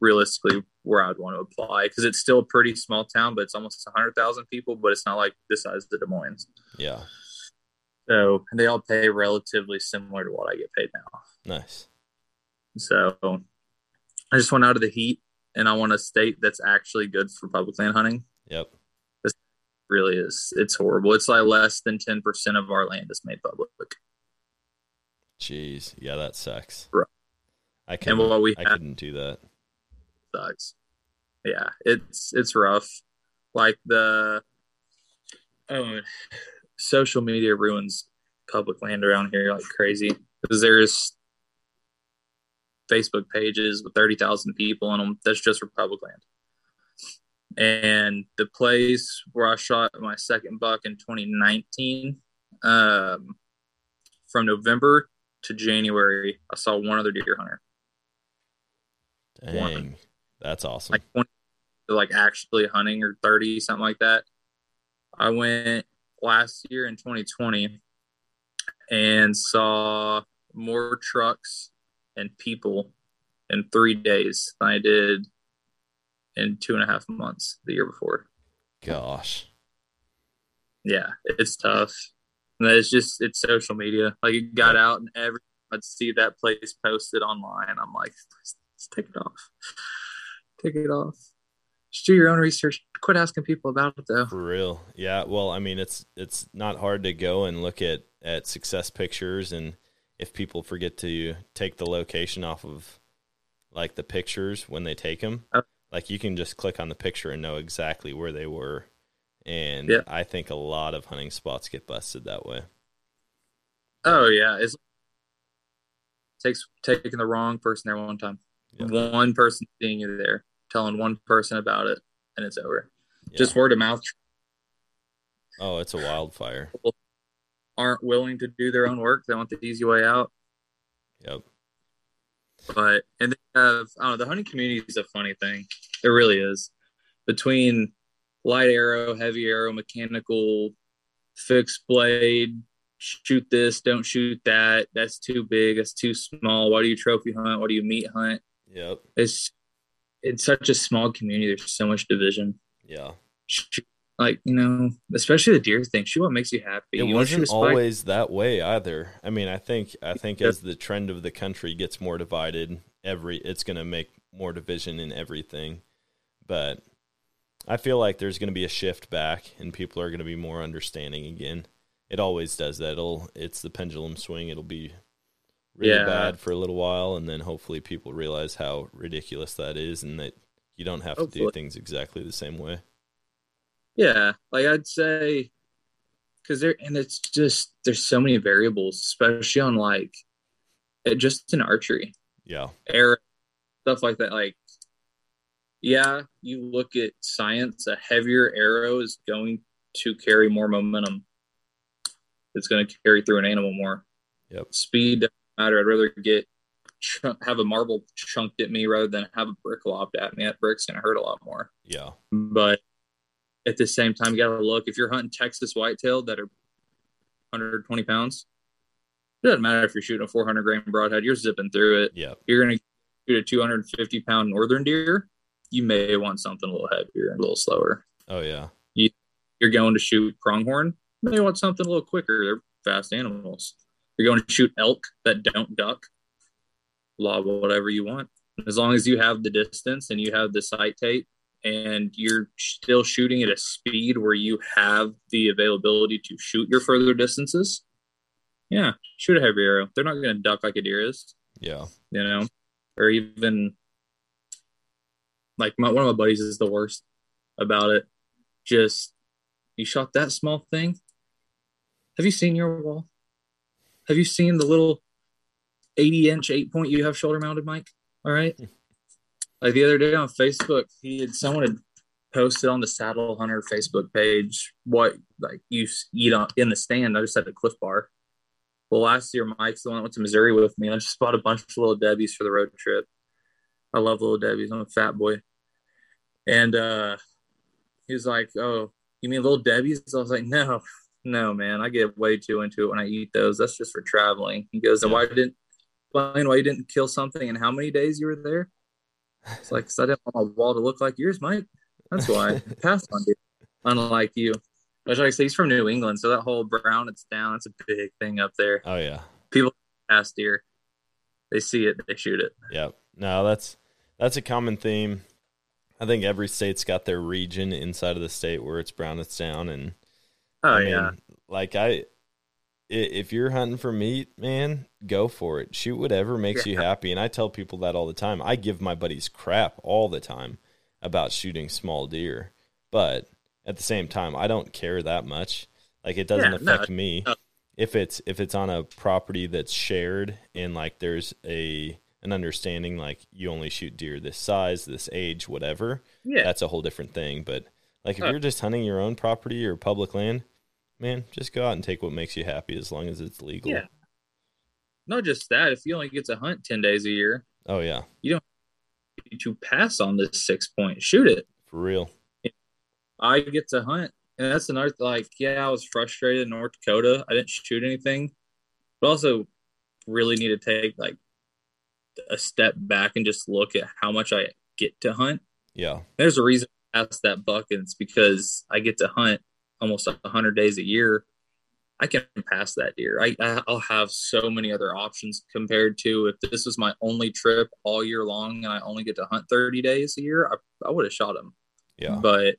realistically where I'd want to apply because it's still a pretty small town, but it's almost hundred thousand people, but it's not like the size of Des Moines. Yeah. So they all pay relatively similar to what I get paid now. Nice. So I just want out of the heat and I want a state that's actually good for public land hunting. Yep. This Really is. It's horrible. It's like less than ten percent of our land is made public. Jeez. Yeah, that sucks. Right. I can't. what we I have- couldn't do that. Sucks. Yeah, it's it's rough. Like the oh social media ruins public land around here like crazy. Because there's Facebook pages with thirty thousand people in them. That's just for public land. And the place where I shot my second buck in 2019, um, from November to January, I saw one other deer hunter. One. That's awesome. like 20 like actually hunting or 30 something like that. I went last year in 2020 and saw more trucks and people in three days than i did in two and a half months the year before. Gosh. yeah it's tough. And it's just it's social media. Like it got out and every i'd see that place posted online. I'm like let's, let's take it off take it off just do your own research quit asking people about it though For real. Yeah. Well, I mean, it's it's not hard to go and look at at success pictures, and if people forget to take the location off of like the pictures when they take them, Oh. like you can just click on the picture and know exactly where they were. And Yeah. I think a lot of hunting spots get busted that way. oh yeah it's takes taking the wrong person there one time one person seeing you there telling one person about it and it's over Yeah. just word of mouth oh, it's a wildfire. aren't willing to do their own work they want the easy way out Yep. but and they have I don't know the hunting community is a funny thing. It really is. Between light arrow, heavy arrow, mechanical, fixed blade, shoot this, don't shoot that. That's too big. That's too small. Why do you trophy hunt? Why do you meat hunt? Yep. It's it's such a small community. There's so much division. Yeah. Like you know, especially the deer thing. Shoot what makes you happy. It You wanna shoot a wasn't always that way either. I mean, I think I think as the trend of the country gets more divided, every it's going to make more division in everything. But I feel like there's going to be a shift back, and people are going to be more understanding again. It always does that. It'll it's the pendulum swing. It'll be really Yeah. bad for a little while, and then hopefully people realize how ridiculous that is, and that you don't have to do things exactly the same way. Yeah, like I'd say, because there and it's just there's so many variables, especially on like it, just in archery, Yeah, air stuff like that. Like, yeah, you look at science, a heavier arrow is going to carry more momentum. It's going to carry through an animal more. Yep. Speed matter. I'd rather get have a marble chunked at me rather than have a brick lobbed at me. That brick's going to hurt a lot more yeah, but at the same time, you got to look if you're hunting Texas whitetail that are 120 pounds. It doesn't matter if you're shooting a 400 grain broadhead, you're zipping through it. yeah, You're going to shoot a 250 pound northern deer. You may want something a little heavier and a little slower. oh yeah, You're going to shoot pronghorn. You may want something a little quicker. They're fast animals. You're going to shoot elk that don't duck. Lob whatever you want. As long as you have the distance and you have the sight tape and you're still shooting at a speed where you have the availability to shoot your further distances, yeah, shoot a heavy arrow. They're not going to duck like a deer is, yeah, you know, or even like my, one of my buddies is the worst about it. Just you shot that small thing. Have you seen your wall? Have you seen the little 80 inch eight point you have shoulder mounted, Mike? All right. Like the other day on Facebook, he had someone had posted on the Saddle Hunter Facebook page what like you eat on in the stand. I just had a Clif Bar. Well, last year Mike's the one that went to Missouri with me, and I just bought a bunch of little Debbie's for the road trip. I love little Debbie's. I'm a fat boy, and uh he was like, "Oh, you mean little Debbie's?" I was like, "No, no, man. I get way too into it when I eat those. That's just for traveling." He goes, "And why didn't explain why you didn't kill something and how many days you were there?" It's like, "Cause I didn't want my wall to look like yours, Mike. That's why I (laughs) passed on you, unlike you." Which, like I say, he's from New England, so that whole brown it's down. It's a big thing up there. oh yeah. People pass deer, they see it, they shoot it. Yeah. No, that's that's a common theme. I think every state's got their region inside of the state where it's brown, it's down, and Oh I mean, yeah, like I, if you're hunting for meat, man, go for it. Shoot whatever makes you happy, and I tell people that all the time. I give my buddies crap all the time about shooting small deer, but at the same time, I don't care that much. Like it doesn't Yeah, no, affect me no. if it's if it's on a property that's shared and like there's a an understanding like you only shoot deer this size, this age, whatever. yeah. That's a whole different thing. But like if Uh. you're just hunting your own property or public land, man, just go out and take what makes you happy as long as it's legal. Yeah. Not just that. If you only get to hunt ten days a year, Oh yeah, You don't need to pass on this six point, shoot it. for real. I get to hunt, and that's another like. Yeah, I was frustrated in North Dakota. I didn't shoot anything, but also really need to take like a step back and just look at how much I get to hunt. Yeah, There's a reason I asked that buck, and it's because I get to hunt almost hundred days a year. I can pass that deer. I I- I'll have so many other options compared to if this was my only trip all year long and I only get to hunt 30 days a year, I, I would have shot him. yeah, But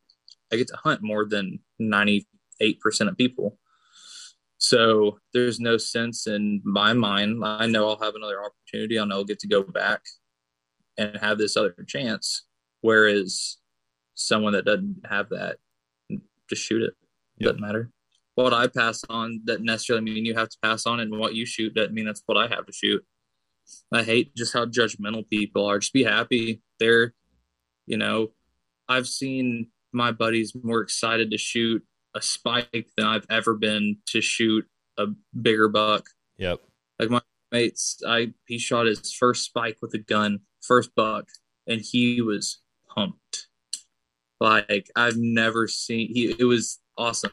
I get to hunt more than 98% of people. So there's no sense in my mind. I know I'll have another opportunity. I know I'll get to go back and have this other chance. Whereas someone that doesn't have that, just shoot it. Yep. Doesn't matter. What I pass on doesn't necessarily mean you have to pass on, and what you shoot doesn't mean that's what I have to shoot. I hate just how judgmental people are. Just be happy. They're, you know, I've seen my buddies more excited to shoot a spike than I've ever been to shoot a bigger buck. yep, Like my mates, I he shot his first spike with a gun, first buck, and he was pumped. Like I've never seen he it was awesome.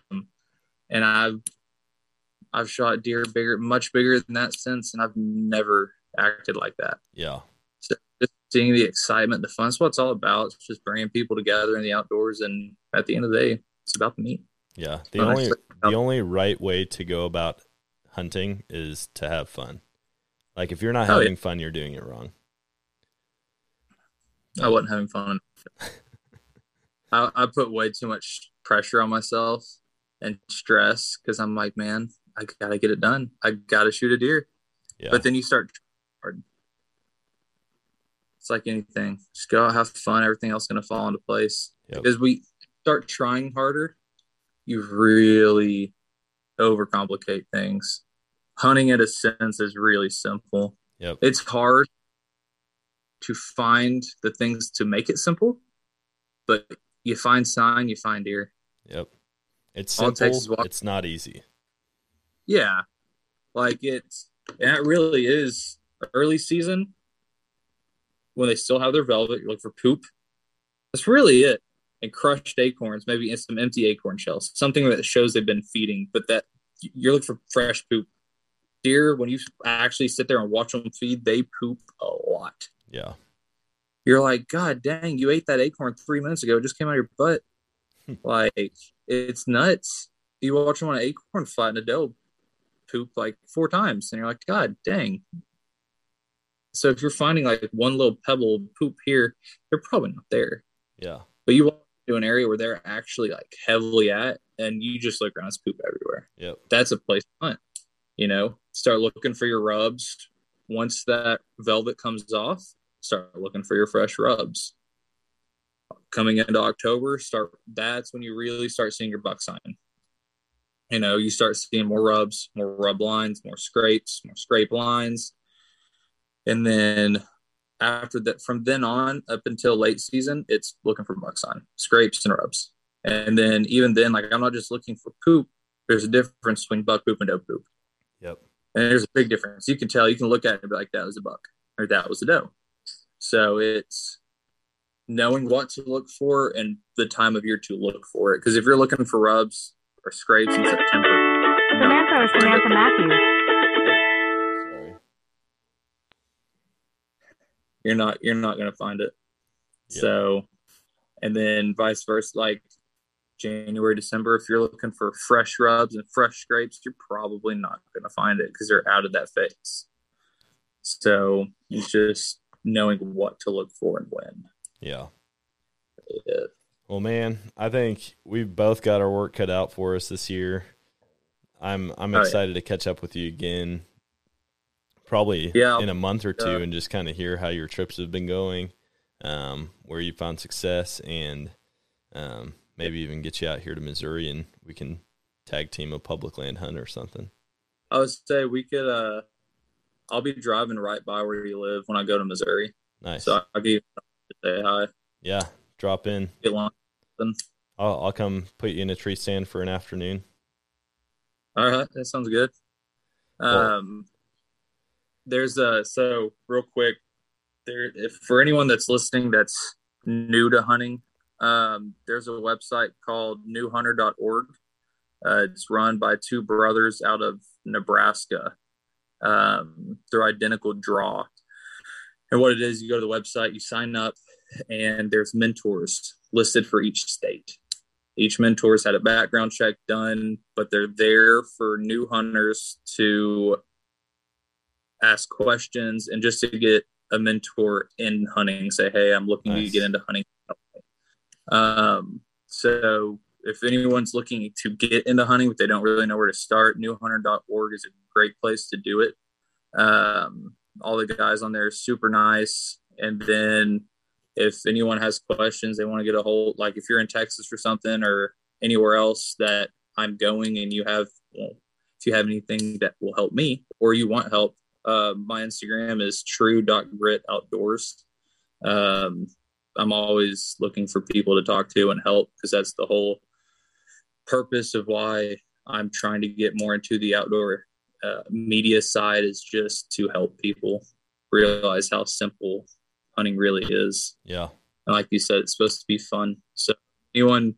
And I've I've shot deer bigger much bigger than that since and I've never acted like that. yeah, So just seeing the excitement, the fun, that's what it's all about. It's just bringing people together in the outdoors, and at the end of the day, it's about the meat. Yeah. The only the only right way to go about hunting is to have fun. Like if you're not Oh, yeah. having fun, you're doing it wrong. I wasn't having fun. (laughs) I, I put way too much pressure on myself and stress because I'm like, man, I gotta get it done. I gotta shoot a deer. Yeah. But then you start hard. It's like anything. Just go out, have fun. Everything else is gonna fall into place. Yep. Because we start trying harder, you really overcomplicate things. Hunting in a sense is really simple. Yep. It's hard to find the things to make it simple, but you find sign, you find deer. Yep. It's simple. It's not easy. Yeah. Like it's and it really is early season when they still have their velvet, you look for poop. That's really it. And crushed acorns, maybe some empty acorn shells. Something that shows they've been feeding, but that you're looking for fresh poop. Deer, when you actually sit there and watch them feed, they poop a lot. Yeah. You're like, God dang, you ate that acorn three minutes ago. It just came out of your butt. (laughs) like, it's nuts. You watch them on an acorn flat in a doe poop like four times, and you're like, God dang. So if you're finding like one little pebble poop here, they're probably not there. Yeah. But you walk to an area where they're actually like heavily at, and you just look around, it's poop everywhere. Yep. That's a place to hunt. You know, start looking for your rubs. Once that velvet comes off, start looking for your fresh rubs. Coming into October, start. That's when you really start seeing your buck sign. You know, you start seeing more rubs, more rub lines, more scrapes, more scrape lines, and then after that, from then on up until late season, it's looking for buck sign, scrapes and rubs. And then even then, like I'm not just looking for poop. There's a difference between buck poop and doe poop. Yep. And there's a big difference. You can tell, you can look at it and be like, that was a buck or that was a doe. So it's knowing what to look for and the time of year to look for it. Because if you're looking for rubs or scrapes in September, Samantha or Samantha it. Matthews. Sorry. you're not you're not going to find it. Yeah. So, and then vice versa, like January, December, if you're looking for fresh rubs and fresh scrapes, you're probably not going to find it because they're out of that phase. So it's just knowing what to look for and when. Yeah. Yeah. Well, man, I think we've both got our work cut out for us this year. I'm I'm Oh, yeah. excited to catch up with you again, probably Yeah, in a month or two, uh, and just kind of hear how your trips have been going, um, where you found success, and um, maybe even get you out here to Missouri, and we can tag team a public land hunt or something. I would say we could. uh I'll be driving right by where you live when I go to Missouri, Nice. so I'll give you say hi. yeah, drop in. Get lunch. I'll I'll come put you in a tree stand for an afternoon. All right, that sounds good. Um, there's a so real quick there if for anyone that's listening that's new to hunting, um, there's a website called newhunter.org. Uh, it's run by two brothers out of Nebraska. Um, they're identical draw. And what it is, you go to the website, you sign up, and there's mentors listed for each state each mentor's had a background check done, but they're there for new hunters to ask questions and just to get a mentor in hunting. Say, hey, I'm looking Nice. to get into hunting. Um, so if anyone's looking to get into hunting but they don't really know where to start, newhunter.org is a great place to do it. Um, all the guys on there are super nice. And then if anyone has questions, they want to get a hold, like if you're in Texas or something or anywhere else that I'm going and you have, if you have anything that will help me or you want help, uh, my Instagram is true.grit outdoors. Um, I'm always looking for people to talk to and help because that's the whole purpose of why I'm trying to get more into the outdoor uh, media side is just to help people realize how simple hunting really is. Yeah. And like you said, it's supposed to be fun. So anyone,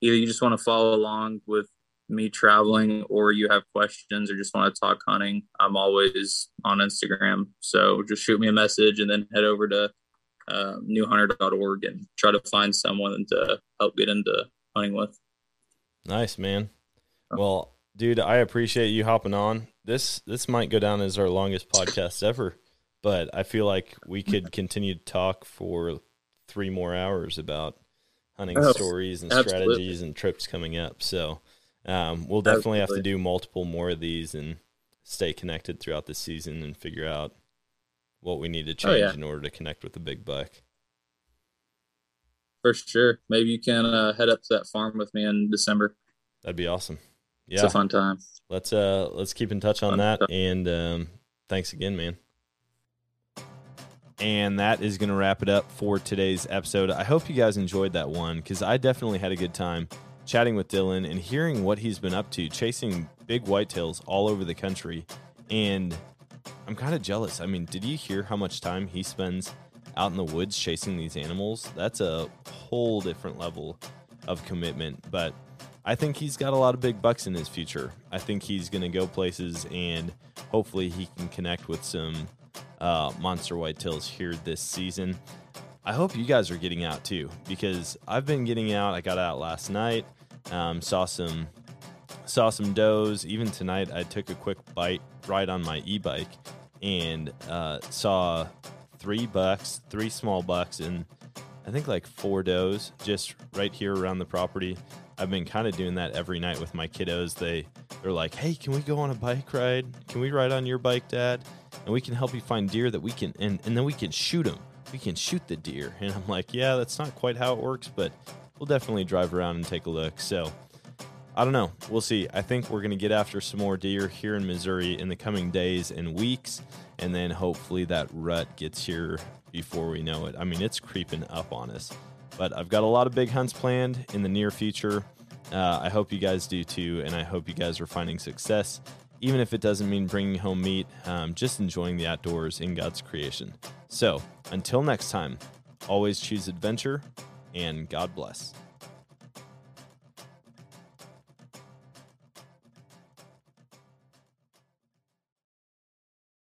either you just want to follow along with me traveling or you have questions or just want to talk hunting, I'm always on Instagram. So just shoot me a message and then head over to uh, newhunter.org and try to find someone to help get into hunting with. Nice, man. Oh. Well, dude, I appreciate you hopping on. This this might go down as our longest podcast ever, but I feel like we could (laughs) continue to talk for three more hours about hunting Oh, stories and absolutely. strategies and trips coming up. So um, we'll definitely have to do multiple more of these and stay connected throughout the season and figure out what we need to Oh, change yeah. in order to connect with the big buck. For sure. Maybe you can uh, head up to that farm with me in December. That'd be awesome. It's Yeah, a fun time. let's uh let's keep in touch on Fun that stuff. and um thanks again man and that is going to wrap it up for today's episode i hope you guys enjoyed that one because i definitely had a good time chatting with dylan and hearing what he's been up to chasing big whitetails all over the country and i'm kind of jealous i mean did you hear how much time he spends out in the woods chasing these animals that's a whole different level of commitment but I think he's got a lot of big bucks in his future. I think he's going to go places and hopefully he can connect with some uh, monster whitetails here this season. I hope you guys are getting out too because I've been getting out. I got out last night, um, saw some saw some does. Even tonight, I took a quick bite ride on my e-bike and uh, saw three bucks, three small bucks, and I think like four does just right here around the property. I've been kind of doing that every night with my kiddos. They they're like, "Hey, can we go on a bike ride? Can we ride on your bike, Dad? And we can help you find deer that we can, and and then we can shoot them. We can shoot the deer." And I'm like, "Yeah, that's not quite how it works, but we'll definitely drive around and take a look." So. I don't know. We'll see. I think we're going to get after some more deer here in Missouri in the coming days and weeks. And then hopefully that rut gets here before we know it. I mean, it's creeping up on us. But I've got a lot of big hunts planned in the near future. Uh, I hope you guys do too. And I hope you guys are finding success, even if it doesn't mean bringing home meat, um, just enjoying the outdoors in God's creation. So until next time, always choose adventure and God bless.